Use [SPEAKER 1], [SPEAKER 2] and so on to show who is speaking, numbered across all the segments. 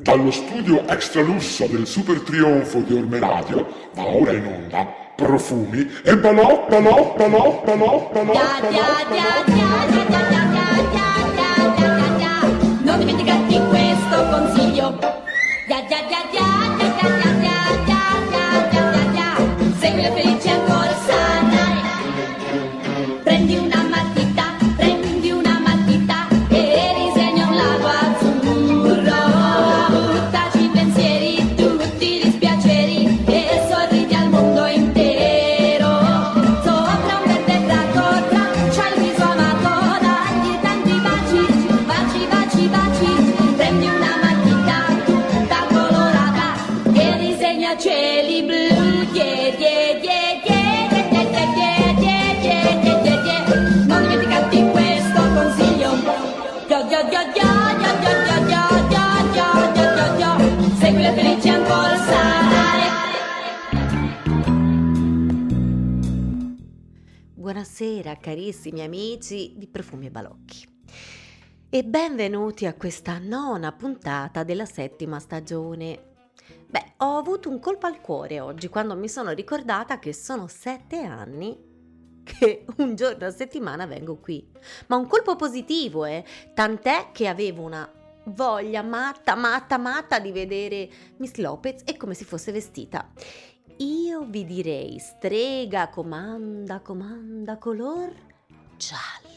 [SPEAKER 1] Dallo studio extra extralusso del super trionfo di Ormeradio va ora in onda profumi e balò, balò, balò, balò, balò,
[SPEAKER 2] balò, balò. Non dimenticati questo consiglio. Le felici ancora sanare.
[SPEAKER 3] Buonasera carissimi amici di Profumi e Balocchi e benvenuti a questa nona puntata della settima stagione. Beh, ho avuto un colpo al cuore oggi quando mi sono ricordata che sono sette anni che un giorno a settimana vengo qui. Ma un colpo positivo, eh? Tant'è che avevo una voglia matta, matta, matta di vedere Miss Lopez e come si fosse vestita. Io vi direi strega, comanda, comanda, color giallo.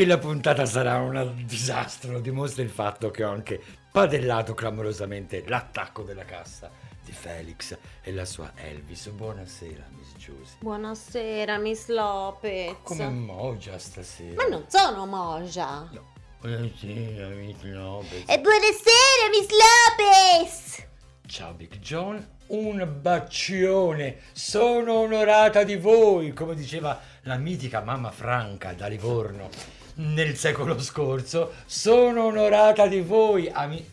[SPEAKER 4] Che la puntata sarà un disastro lo dimostra il fatto che ho anche padellato clamorosamente l'attacco della cassa di Felix e la sua Elvis. Buonasera, Miss Giusy.
[SPEAKER 3] Buonasera, Miss Lopez.
[SPEAKER 4] Come mogia stasera?
[SPEAKER 3] Ma non sono Moja.
[SPEAKER 4] No. Buonasera, Miss Lopez.
[SPEAKER 3] E buonasera, Miss Lopez.
[SPEAKER 4] Ciao Big John, un bacione, sono onorata di voi, come diceva la mitica mamma Franca da Livorno nel secolo scorso, sono onorata di voi, ami...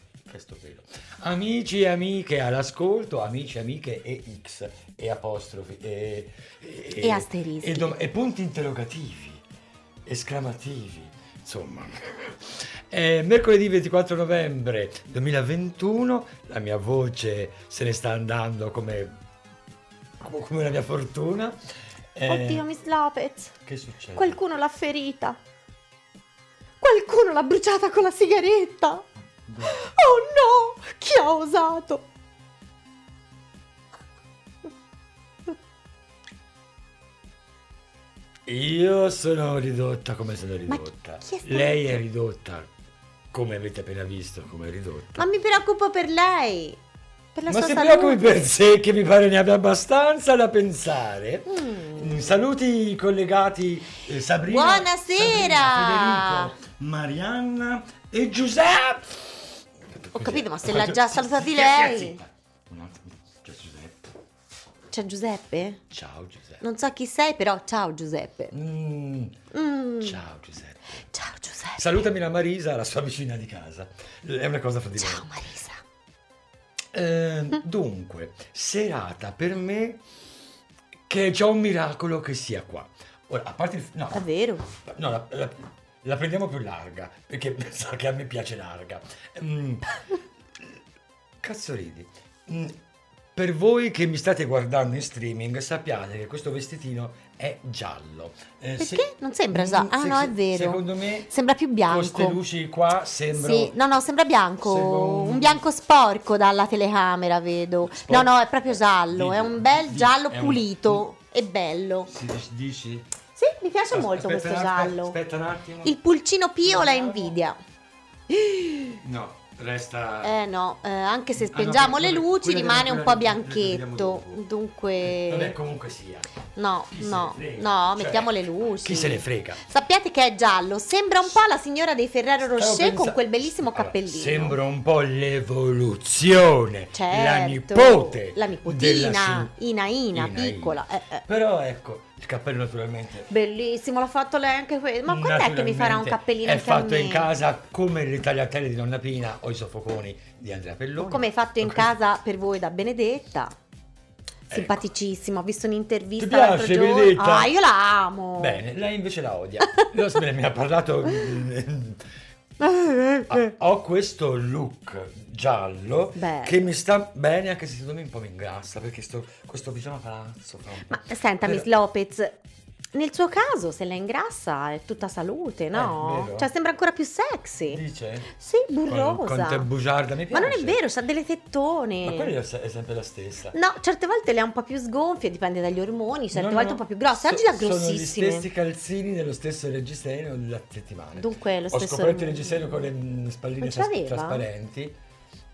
[SPEAKER 4] Amici e amiche all'ascolto, amici e amiche e X e apostrofi e,
[SPEAKER 3] E asterischi.
[SPEAKER 4] e, dom- e punti interrogativi, esclamativi, insomma. Eh, mercoledì 24 novembre 2021, la mia voce se ne sta andando come, come, come la mia fortuna. Eh,
[SPEAKER 3] Oddio, Miss Lopez.
[SPEAKER 4] Che succede?
[SPEAKER 3] Qualcuno l'ha ferita. Qualcuno l'ha bruciata con la sigaretta. Oh no! Chi ha osato?
[SPEAKER 4] Io sono ridotta come sono
[SPEAKER 3] Ma
[SPEAKER 4] ridotta.
[SPEAKER 3] chi è?
[SPEAKER 4] Lei è ridotta come avete appena visto, come è ridotta.
[SPEAKER 3] Ma mi preoccupo per lei.
[SPEAKER 4] Ma
[SPEAKER 3] salute.
[SPEAKER 4] preoccupi per sé che mi pare ne abbia abbastanza da pensare.
[SPEAKER 3] Mm.
[SPEAKER 4] Mm, Saluti i collegati eh, Sabrina,
[SPEAKER 3] Buonasera!
[SPEAKER 4] Sabrina, Federico, Marianna e Giuseppe.
[SPEAKER 3] Ho capito, ma se l'ha già salutati lei.
[SPEAKER 4] C'è Giuseppe.
[SPEAKER 3] C'è Giuseppe?
[SPEAKER 4] Ciao Giuseppe.
[SPEAKER 3] Non so chi sei, però ciao Giuseppe.
[SPEAKER 4] Mm,
[SPEAKER 3] Mm.
[SPEAKER 4] Ciao Giuseppe.
[SPEAKER 3] Ciao Giuseppe.
[SPEAKER 4] Salutami la Marisa, la sua vicina di casa. È una cosa fra di
[SPEAKER 3] Ciao. Marisa.
[SPEAKER 4] Eh, dunque, serata per me che è già un miracolo che sia qua. Ora, a parte il... No,
[SPEAKER 3] È vero?
[SPEAKER 4] no la, la- la prendiamo più larga, perché sa che a me piace larga. Mm, cazzo ridi. Mm, Per voi che mi state guardando in streaming, sappiate che questo vestitino è giallo. Eh,
[SPEAKER 3] Perché? Non sembra giallo. Ah, no, è vero.
[SPEAKER 4] Secondo me
[SPEAKER 3] Sembra più bianco.
[SPEAKER 4] queste luci qua sembrano
[SPEAKER 3] Sì, no, no, sembra bianco,
[SPEAKER 4] Sembra un-
[SPEAKER 3] un... bianco sporco dalla telecamera, vedo.
[SPEAKER 4] Sporco.
[SPEAKER 3] No, no, è proprio giallo,
[SPEAKER 4] Di-
[SPEAKER 3] è un bel
[SPEAKER 4] di-
[SPEAKER 3] giallo
[SPEAKER 4] è un-
[SPEAKER 3] pulito e bello.
[SPEAKER 4] Si dici-?
[SPEAKER 3] Sì, mi piace
[SPEAKER 4] As-
[SPEAKER 3] molto
[SPEAKER 4] aspetta
[SPEAKER 3] questo giallo.
[SPEAKER 4] Aspetta un attimo.
[SPEAKER 3] Il pulcino Pio la
[SPEAKER 4] Vediamo.
[SPEAKER 3] invidia.
[SPEAKER 4] No, resta
[SPEAKER 3] Eh no, eh, anche se
[SPEAKER 4] Ah, no,
[SPEAKER 3] spengiamo le luci rimane un po' bianchetto.
[SPEAKER 4] dopo. Vabbè,
[SPEAKER 3] Dunque,
[SPEAKER 4] comunque sia.
[SPEAKER 3] no,
[SPEAKER 4] Chi
[SPEAKER 3] no, no,
[SPEAKER 4] Cioè,
[SPEAKER 3] mettiamo le luci.
[SPEAKER 4] Chi se ne frega?
[SPEAKER 3] Sappiate che è giallo, sembra un po' la signora dei Ferrero Rocher con
[SPEAKER 4] pensa-
[SPEAKER 3] quel bellissimo
[SPEAKER 4] Allora,
[SPEAKER 3] cappellino.
[SPEAKER 4] sembra un po' l'evoluzione.
[SPEAKER 3] Certo,
[SPEAKER 4] la nipote.
[SPEAKER 3] la nipotina,
[SPEAKER 4] della
[SPEAKER 3] Ina Ina,
[SPEAKER 4] Ina
[SPEAKER 3] piccola. Eh, eh.
[SPEAKER 4] Però ecco, il cappello naturalmente.
[SPEAKER 3] Bellissimo, l'ha fatto lei anche questo. Ma quando è che mi farà un cappellino
[SPEAKER 4] È fatto in casa come le tagliatelle di Nonna Pina o i soffoconi di Andrea Pelloni.
[SPEAKER 3] Come è fatto in casa per voi da Benedetta.
[SPEAKER 4] Ecco.
[SPEAKER 3] Simpaticissimo, ho visto un'intervista
[SPEAKER 4] Ti piace,
[SPEAKER 3] l'altro giorno.
[SPEAKER 4] Benedetta?
[SPEAKER 3] Ah, io la amo.
[SPEAKER 4] Bene, lei invece la odia. Lo so, mi ha parlato. Ah, ho questo look giallo
[SPEAKER 3] Beh.
[SPEAKER 4] che mi sta bene, anche se secondo me un po' mi ingrassa perché sto, questo pigiama palazzo.
[SPEAKER 3] Ma senta,
[SPEAKER 4] Però-
[SPEAKER 3] Miss Lopez, nel suo caso, se la ingrassa è tutta salute, no?
[SPEAKER 4] Eh,
[SPEAKER 3] cioè, sembra ancora più sexy.
[SPEAKER 4] Dice?
[SPEAKER 3] Sì,
[SPEAKER 4] Con,
[SPEAKER 3] burrosa.
[SPEAKER 4] con te bugiarda mi
[SPEAKER 3] Ma
[SPEAKER 4] piace.
[SPEAKER 3] non è vero, ha delle tettone.
[SPEAKER 4] Ma quella è se- è sempre la stessa.
[SPEAKER 3] No, certe volte le ha un po' più sgonfie, dipende dagli ormoni, certe
[SPEAKER 4] No,
[SPEAKER 3] volte
[SPEAKER 4] no.
[SPEAKER 3] un po' più grosse. Oggi
[SPEAKER 4] So-
[SPEAKER 3] le ha grossissime.
[SPEAKER 4] Sono gli stessi calzini dello stesso reggiseno della settimana.
[SPEAKER 3] Dunque, lo
[SPEAKER 4] Ho
[SPEAKER 3] stesso-
[SPEAKER 4] scoperto il reggiseno con le spalline tras- trasparenti.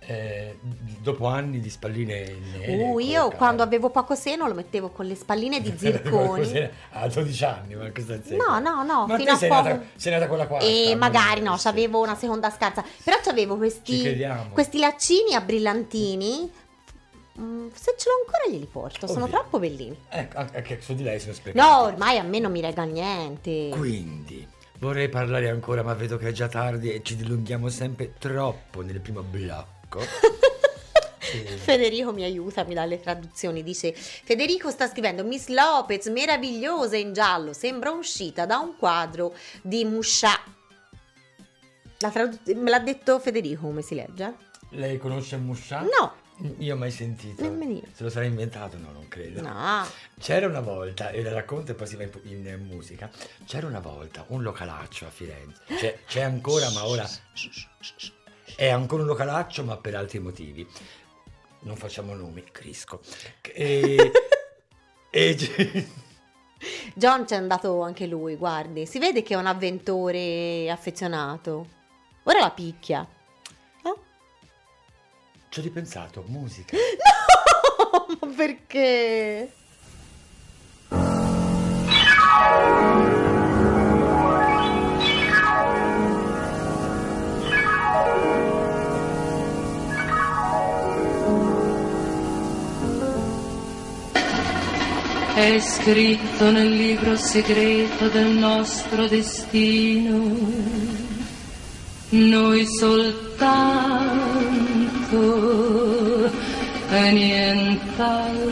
[SPEAKER 4] Eh, dopo anni di spalline nere.
[SPEAKER 3] Uh, io quando avevo poco seno lo mettevo con le spalline di zirconi.
[SPEAKER 4] A 12 anni, ma cosa sei?
[SPEAKER 3] No, no, no,
[SPEAKER 4] Ma
[SPEAKER 3] fino a
[SPEAKER 4] sei,
[SPEAKER 3] poco.
[SPEAKER 4] nata, sei nata con la quarta.
[SPEAKER 3] E magari no,
[SPEAKER 4] sì.
[SPEAKER 3] avevo una seconda scarsa. Però avevo
[SPEAKER 4] Ci
[SPEAKER 3] questi, questi laccini a brillantini. Mm, se ce l'ho ancora glieli porto, sono
[SPEAKER 4] Oddio.
[SPEAKER 3] troppo bellini.
[SPEAKER 4] Ecco, anche su di lei sono sprecati.
[SPEAKER 3] No, ormai a me non mi rega niente.
[SPEAKER 4] Quindi, vorrei parlare ancora, ma vedo che è già tardi e ci dilunghiamo sempre troppo nel primo blocco. Sì.
[SPEAKER 3] Federico mi aiuta, mi dà le traduzioni. Dice: Federico sta scrivendo Miss Lopez, meravigliosa in giallo, sembra uscita da un quadro di Muscià. La tradu- me l'ha detto Federico come si legge?
[SPEAKER 4] Lei conosce Muscià?
[SPEAKER 3] No,
[SPEAKER 4] Io ho mai sentito.
[SPEAKER 3] Nemmeno io.
[SPEAKER 4] Se lo sarà inventato? No, non credo.
[SPEAKER 3] no.
[SPEAKER 4] C'era una volta, e la racconto e poi si va in, in, eh, musica. C'era una volta un localaccio a Firenze. C'è, c'è ancora, ma ora è ancora un localaccio, ma per altri motivi. Non facciamo nomi, Crisco. E, e
[SPEAKER 3] John c'è andato anche lui, guardi. Si vede che è un avventore affezionato. Ora la picchia. No?
[SPEAKER 4] ci ho ripensato, musica.
[SPEAKER 3] No, ma perché?
[SPEAKER 5] È scritto nel libro segreto del nostro destino. Noi soltanto e nient'altro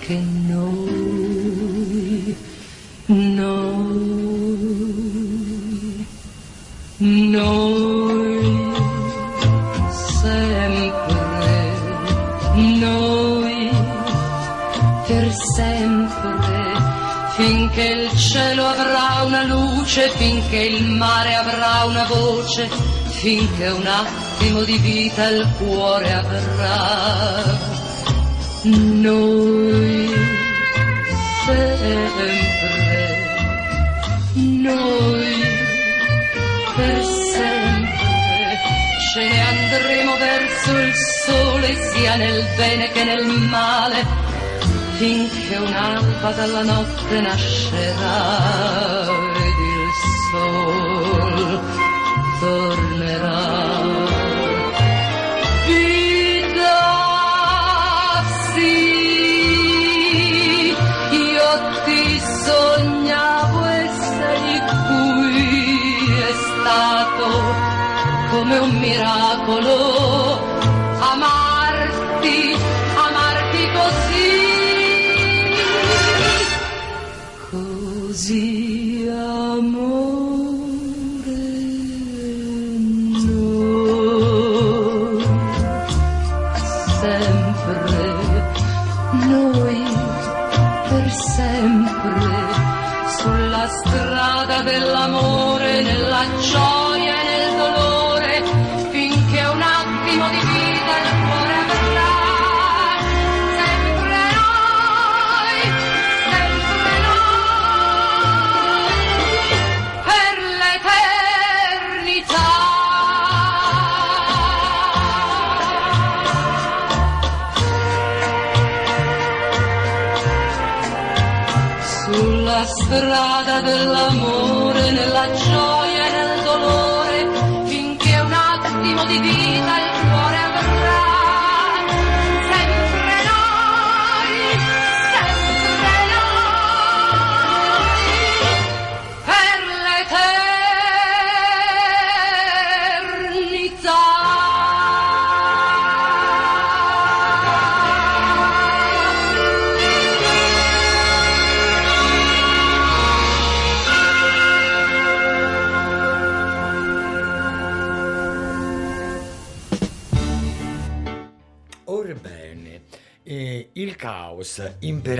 [SPEAKER 5] che noi. Finché il cielo avrà una luce, finché il mare avrà una voce, finché un attimo di vita il cuore avrà. Noi sempre, noi per sempre ce ne andremo verso il sole sia nel bene che nel male finché un'alba dalla notte nascerà ed il sol tornerà. Vita, sì, io ti sognavo e sei qui, è stato come un miracolo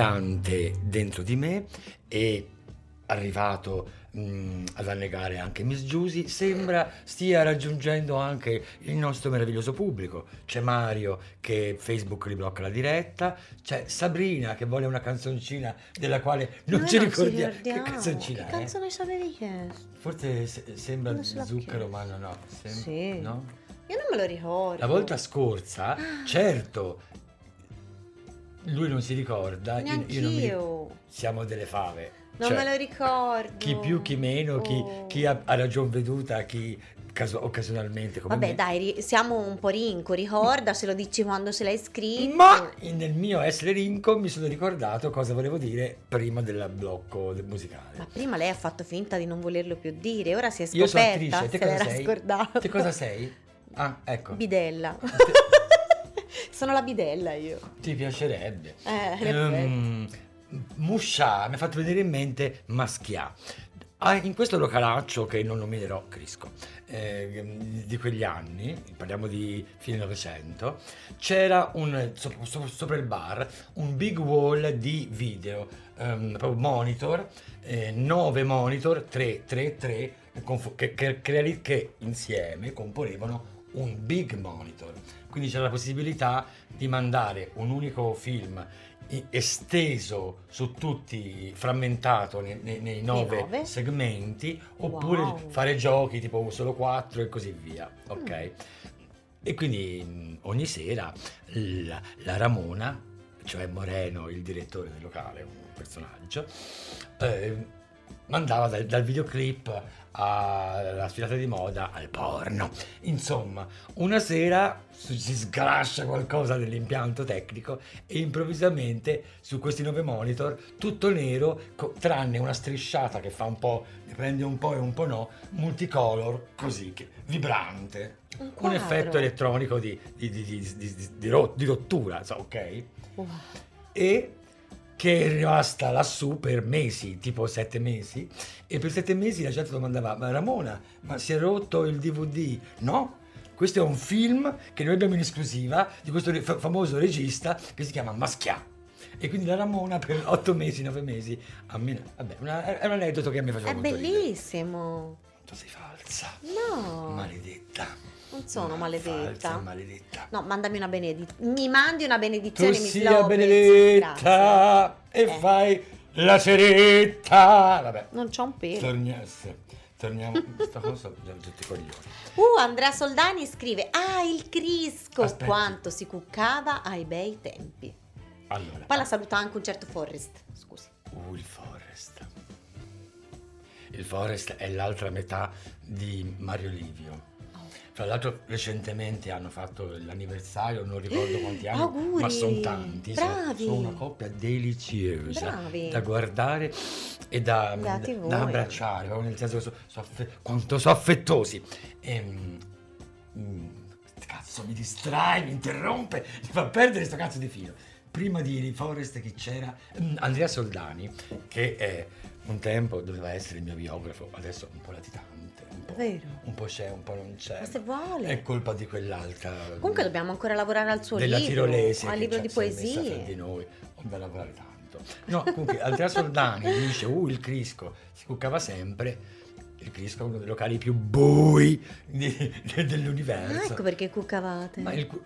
[SPEAKER 4] imperante dentro di me e arrivato mh, ad annegare anche Miss Giusy sembra stia raggiungendo anche il nostro meraviglioso pubblico. C'è Mario che Facebook gli blocca la diretta, c'è Sabrina che vuole una canzoncina della quale non ci
[SPEAKER 3] non
[SPEAKER 4] ricordiamo.
[SPEAKER 3] ricordiamo.
[SPEAKER 4] Che canzoncina
[SPEAKER 3] Che canzone ci avevi chiesto?
[SPEAKER 4] Forse se- sembra zucchero, ma no, no. sem-
[SPEAKER 3] Sì.
[SPEAKER 4] no?
[SPEAKER 3] Io non me lo ricordo.
[SPEAKER 4] La volta scorsa, certo, lui non si ricorda, io, io non mi.
[SPEAKER 3] Neanch'io.
[SPEAKER 4] Siamo delle fave.
[SPEAKER 3] Non
[SPEAKER 4] Cioè,
[SPEAKER 3] me lo ricordo.
[SPEAKER 4] Chi più, chi meno, chi,
[SPEAKER 3] Oh.
[SPEAKER 4] chi ha, ha ragion veduta, chi caso- occasionalmente come
[SPEAKER 3] Vabbè,
[SPEAKER 4] me.
[SPEAKER 3] dai, siamo un po' rinco, ricorda, se lo dici quando ce l'hai scritto.
[SPEAKER 4] Ma nel mio essere rinco mi sono ricordato cosa volevo dire prima del blocco del musicale.
[SPEAKER 3] Ma prima lei ha fatto finta di non volerlo più dire, ora si è
[SPEAKER 4] Io sono
[SPEAKER 3] scoperta,
[SPEAKER 4] attrice, te
[SPEAKER 3] se
[SPEAKER 4] cosa sei?
[SPEAKER 3] scordato.
[SPEAKER 4] Te cosa sei? Ah, ecco.
[SPEAKER 3] Bidella. Sono la bidella io.
[SPEAKER 4] Ti piacerebbe.
[SPEAKER 3] Eh, in
[SPEAKER 4] Ehm, Muscià mi ha fatto venire in mente Maschia. Ah, in questo localaccio che non nominerò Crisco, eh, di quegli anni, parliamo di fine Novecento, c'era un, so- so- sopra il bar un big wall di video, ehm, proprio monitor, eh, nove monitor, 3, 3, 3, che, che- che- che insieme componevano un big monitor. Quindi c'era la possibilità di mandare un unico film esteso su tutti, frammentato nei, nei- nei nove,
[SPEAKER 3] nove?
[SPEAKER 4] segmenti, oppure
[SPEAKER 3] Wow.
[SPEAKER 4] fare giochi tipo solo quattro e così via. Ok?
[SPEAKER 3] Mm.
[SPEAKER 4] E quindi mh, ogni sera la, la Ramona, cioè Moreno, il direttore del locale, un personaggio, eh, mandava dal, dal videoclip alla sfilata di moda al porno. Insomma, una sera si sgrascia qualcosa dell'impianto tecnico e improvvisamente su questi nove monitor tutto nero, co- tranne una strisciata che fa un po', ne prende un po' e un po' no, multicolor, così, che- vibrante.
[SPEAKER 3] Un
[SPEAKER 4] Un effetto elettronico di, di- di- di rottura, so, ok?
[SPEAKER 3] Wow.
[SPEAKER 4] e che è rimasta lassù per mesi, tipo sette mesi, e per sette mesi la gente domandava, ma Ramona, ma si è rotto il DVD? No, questo è un film che noi abbiamo in esclusiva di questo famoso regista che si chiama Maschia. E quindi la Ramona per otto mesi, nove mesi, a me, vabbè, una- è un aneddoto che mi faceva
[SPEAKER 3] È
[SPEAKER 4] molto ridere.
[SPEAKER 3] bellissimo.
[SPEAKER 4] Tu sei falsa,
[SPEAKER 3] No,
[SPEAKER 4] maledetta.
[SPEAKER 3] Non sono
[SPEAKER 4] Ma
[SPEAKER 3] maledetta.
[SPEAKER 4] Falsa, maledetta.
[SPEAKER 3] No, mandami una benedizione. Mi mandi una benedizione,
[SPEAKER 4] tu
[SPEAKER 3] Miss
[SPEAKER 4] sia benedetta e
[SPEAKER 3] Eh.
[SPEAKER 4] fai la ceretta. Vabbè,
[SPEAKER 3] Non c'ho un pelo.
[SPEAKER 4] torniamo. Torniamo. Sto cosa già tutti i coglioni.
[SPEAKER 3] Uh, Andrea Soldani scrive: Ah, il Crisco!
[SPEAKER 4] Aspetti.
[SPEAKER 3] Quanto si cuccava ai bei tempi.
[SPEAKER 4] Allora.
[SPEAKER 3] Poi la saluta anche un certo Forrest. Scusi.
[SPEAKER 4] Uh, il Forest. Il Forest è l'altra metà di Mario Livio. Fra l'altro recentemente hanno fatto l'anniversario, non ricordo quanti anni,
[SPEAKER 3] Auguri!
[SPEAKER 4] ma sono tanti. sono-! Sono una coppia deliziosa
[SPEAKER 3] Bravi!
[SPEAKER 4] da guardare e da, da- da abbracciare, proprio nel senso che so- so affe- quanto sono affettosi. Ehm, mm, cazzo, mi distrae, mi interrompe, mi fa perdere sto cazzo di filo. Prima di Forest chi c'era? Mm, Andrea Soldani, che è un tempo doveva essere il mio biografo, adesso un po' latitante. Un po', un po' c'è, un po' non c'è.
[SPEAKER 3] Ma se vuole.
[SPEAKER 4] È colpa di quell'altra.
[SPEAKER 3] Comunque dobbiamo ancora lavorare al suo
[SPEAKER 4] della
[SPEAKER 3] libro.
[SPEAKER 4] tirolese.
[SPEAKER 3] Al libro di poesie.
[SPEAKER 4] di noi. Non da lavorare tanto. No, comunque Andrea Soldani dice, uh, il Crisco si cuccava sempre. Il Crisco è uno dei locali più bui di- de- dell'universo.
[SPEAKER 3] Ah, ecco perché cuccavate.
[SPEAKER 4] Ma il cu-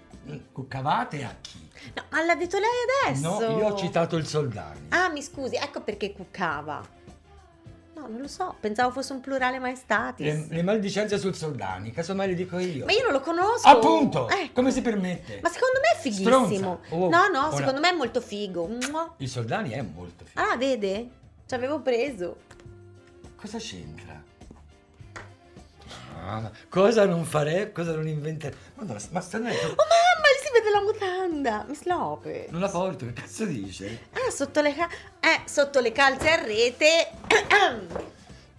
[SPEAKER 4] cuccavate a chi?
[SPEAKER 3] No, ma l'ha detto lei adesso.
[SPEAKER 4] No, io ho citato il Soldani.
[SPEAKER 3] Ah, mi scusi, ecco perché cuccava. No, non lo so, pensavo fosse un plurale maestatis.
[SPEAKER 4] Le, le maldicenze sul Soldani, casomai le dico io.
[SPEAKER 3] Ma io non lo conosco.
[SPEAKER 4] Appunto!
[SPEAKER 3] Ecco.
[SPEAKER 4] Come si permette?
[SPEAKER 3] Ma secondo me è fighissimo.
[SPEAKER 4] Oh,
[SPEAKER 3] no, no,
[SPEAKER 4] una-
[SPEAKER 3] secondo me è molto figo.
[SPEAKER 4] Il Soldani è molto figo.
[SPEAKER 3] Ah, vede? Ci avevo preso.
[SPEAKER 4] Cosa c'entra? Ah, cosa non fare? Cosa non inventare? Madonna, ma sta non, è-
[SPEAKER 3] Mamma, si vede la mutanda. Mi slope.
[SPEAKER 4] non la porto, che cazzo dice?
[SPEAKER 3] Ah, sotto le, ca- eh, sotto le calze a rete.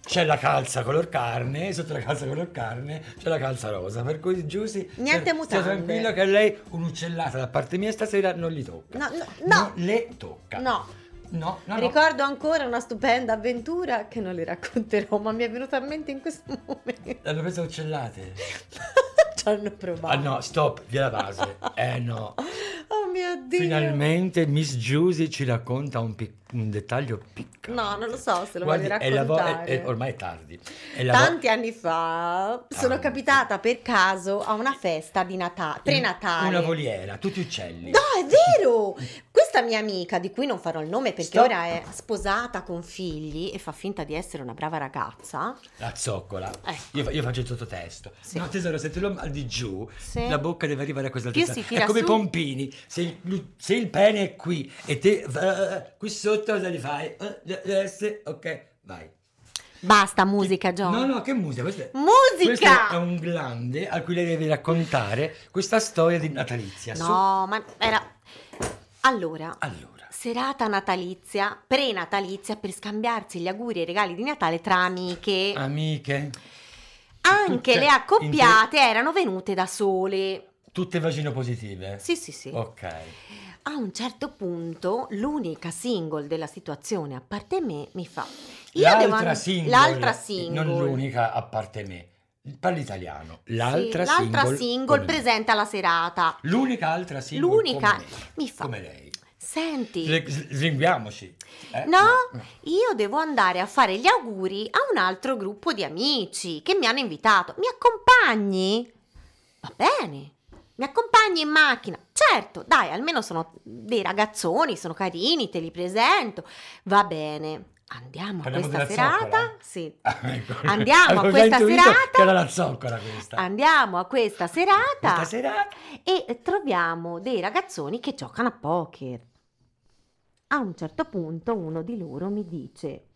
[SPEAKER 4] C'è la calza color carne, sotto la calza color carne c'è la calza rosa, per cui Giusy
[SPEAKER 3] Niente mutande.
[SPEAKER 4] tranquilla che a lei un'uccellata da parte mia stasera non gli tocca.
[SPEAKER 3] No, no,
[SPEAKER 4] Non
[SPEAKER 3] no.
[SPEAKER 4] le tocca.
[SPEAKER 3] No.
[SPEAKER 4] No, no, no.
[SPEAKER 3] Ricordo ancora una stupenda avventura che non le racconterò, ma mi è venuta a mente in questo momento.
[SPEAKER 4] L'hanno preso uccellate.
[SPEAKER 3] Ci hanno provato.
[SPEAKER 4] Ah no, stop, via la base. Eh no.
[SPEAKER 3] Oh mio Dio.
[SPEAKER 4] Finalmente Miss Giusy ci racconta un, pic- un dettaglio piccolo.
[SPEAKER 3] No, non lo so se lo
[SPEAKER 4] Guardi,
[SPEAKER 3] voglio
[SPEAKER 4] è la vo-
[SPEAKER 3] raccontare.
[SPEAKER 4] è- è- ormai è tardi. È vo-
[SPEAKER 3] Tanti anni fa sono
[SPEAKER 4] Tanti.
[SPEAKER 3] capitata per caso a una festa di Natale, prenatale.
[SPEAKER 4] Una voliera, tutti uccelli.
[SPEAKER 3] No, è vero! Questa mia amica, di cui non farò il nome perché
[SPEAKER 4] Stop.
[SPEAKER 3] ora è sposata con figli e fa finta di essere una brava ragazza.
[SPEAKER 4] La zoccola.
[SPEAKER 3] Ecco.
[SPEAKER 4] Io, io faccio il sottotesto.
[SPEAKER 3] Sì.
[SPEAKER 4] No, tesoro, se te lo mal di giù,
[SPEAKER 3] Sì.
[SPEAKER 4] la bocca deve arrivare a questa altezza. È come
[SPEAKER 3] su-
[SPEAKER 4] i pompini. Se il, se il pene è qui e te qui sotto cosa li fai? Eh, ok, vai.
[SPEAKER 3] Basta musica, John.
[SPEAKER 4] No, no, che musica? Questo è,
[SPEAKER 3] Musica!
[SPEAKER 4] questo è un grande a cui lei deve raccontare questa storia di natalizia. Su-
[SPEAKER 3] No, ma era... Allora,
[SPEAKER 4] Allora,
[SPEAKER 3] serata natalizia, pre-natalizia per scambiarsi gli auguri e i regali di Natale tra amiche.
[SPEAKER 4] amiche,
[SPEAKER 3] Anche
[SPEAKER 4] cioè,
[SPEAKER 3] le accoppiate erano venute da sole.
[SPEAKER 4] Tutte vagino positive.
[SPEAKER 3] Sì, sì, sì.
[SPEAKER 4] Ok.
[SPEAKER 3] A un certo punto, l'unica single della situazione, a parte me, mi fa. Io devo
[SPEAKER 4] L'altra
[SPEAKER 3] and-
[SPEAKER 4] single,
[SPEAKER 3] L'altra single.
[SPEAKER 4] non l'unica a parte me. Parli italiano.
[SPEAKER 3] Sì,
[SPEAKER 4] L'altra
[SPEAKER 3] l'altra
[SPEAKER 4] single, me.
[SPEAKER 3] presente alla serata.
[SPEAKER 4] L'unica altra single
[SPEAKER 3] L'unica mi fa.
[SPEAKER 4] come lei.
[SPEAKER 3] Senti,
[SPEAKER 4] Slinguiamoci. eh?
[SPEAKER 3] no, io devo andare a fare gli auguri a un altro gruppo di amici che mi hanno invitato. Mi accompagni? Va bene. Mi accompagni in macchina? Certo, dai, almeno sono dei ragazzoni, sono carini, te li presento. Va bene. Andiamo a
[SPEAKER 4] Parliamo
[SPEAKER 3] questa
[SPEAKER 4] della zoccola?
[SPEAKER 3] serata? Sì.
[SPEAKER 4] Ah, ecco.
[SPEAKER 3] Andiamo a
[SPEAKER 4] Avevo
[SPEAKER 3] questa serata.
[SPEAKER 4] Era la zoccola questa.
[SPEAKER 3] Andiamo a questa serata
[SPEAKER 4] Questa serata.
[SPEAKER 3] e troviamo dei ragazzoni che giocano a poker. A un certo punto uno di loro mi dice: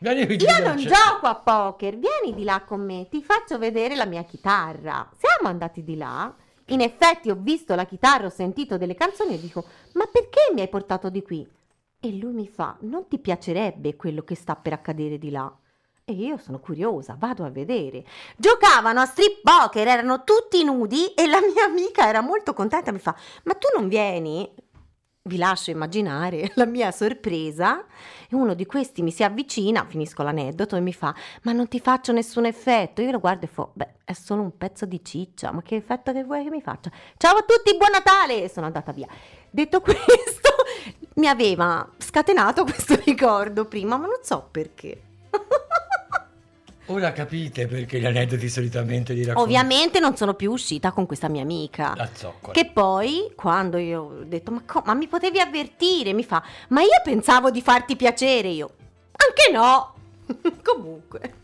[SPEAKER 3] Io non gioco a poker, vieni di là con me, ti faccio vedere la mia chitarra. Siamo andati di là. In effetti ho visto la chitarra, ho sentito delle canzoni e dico: Ma perché mi hai portato di qui? E lui mi fa: Non ti piacerebbe quello che sta per accadere di là? E io sono curiosa, vado a vedere. Giocavano a strip poker, erano tutti nudi e la mia amica era molto contenta. Mi fa: Ma tu non vieni? Vi lascio immaginare la mia sorpresa. E uno di questi mi si avvicina, finisco l'aneddoto, e mi fa: Ma non ti faccio nessun effetto. Io lo guardo e fa: Beh, è solo un pezzo di ciccia, ma che effetto che vuoi che mi faccia? Ciao a tutti, buon Natale! E sono andata via. Detto questo, mi aveva scatenato questo ricordo prima, ma non so perché.
[SPEAKER 4] Ora capite perché gli aneddoti solitamente li racconto.
[SPEAKER 3] Ovviamente non sono più uscita con questa mia amica.
[SPEAKER 4] La zoccola.
[SPEAKER 3] Che poi, quando io ho detto, ma, co- ma mi potevi avvertire? Mi fa, ma io pensavo di farti piacere io. Anche no. Comunque.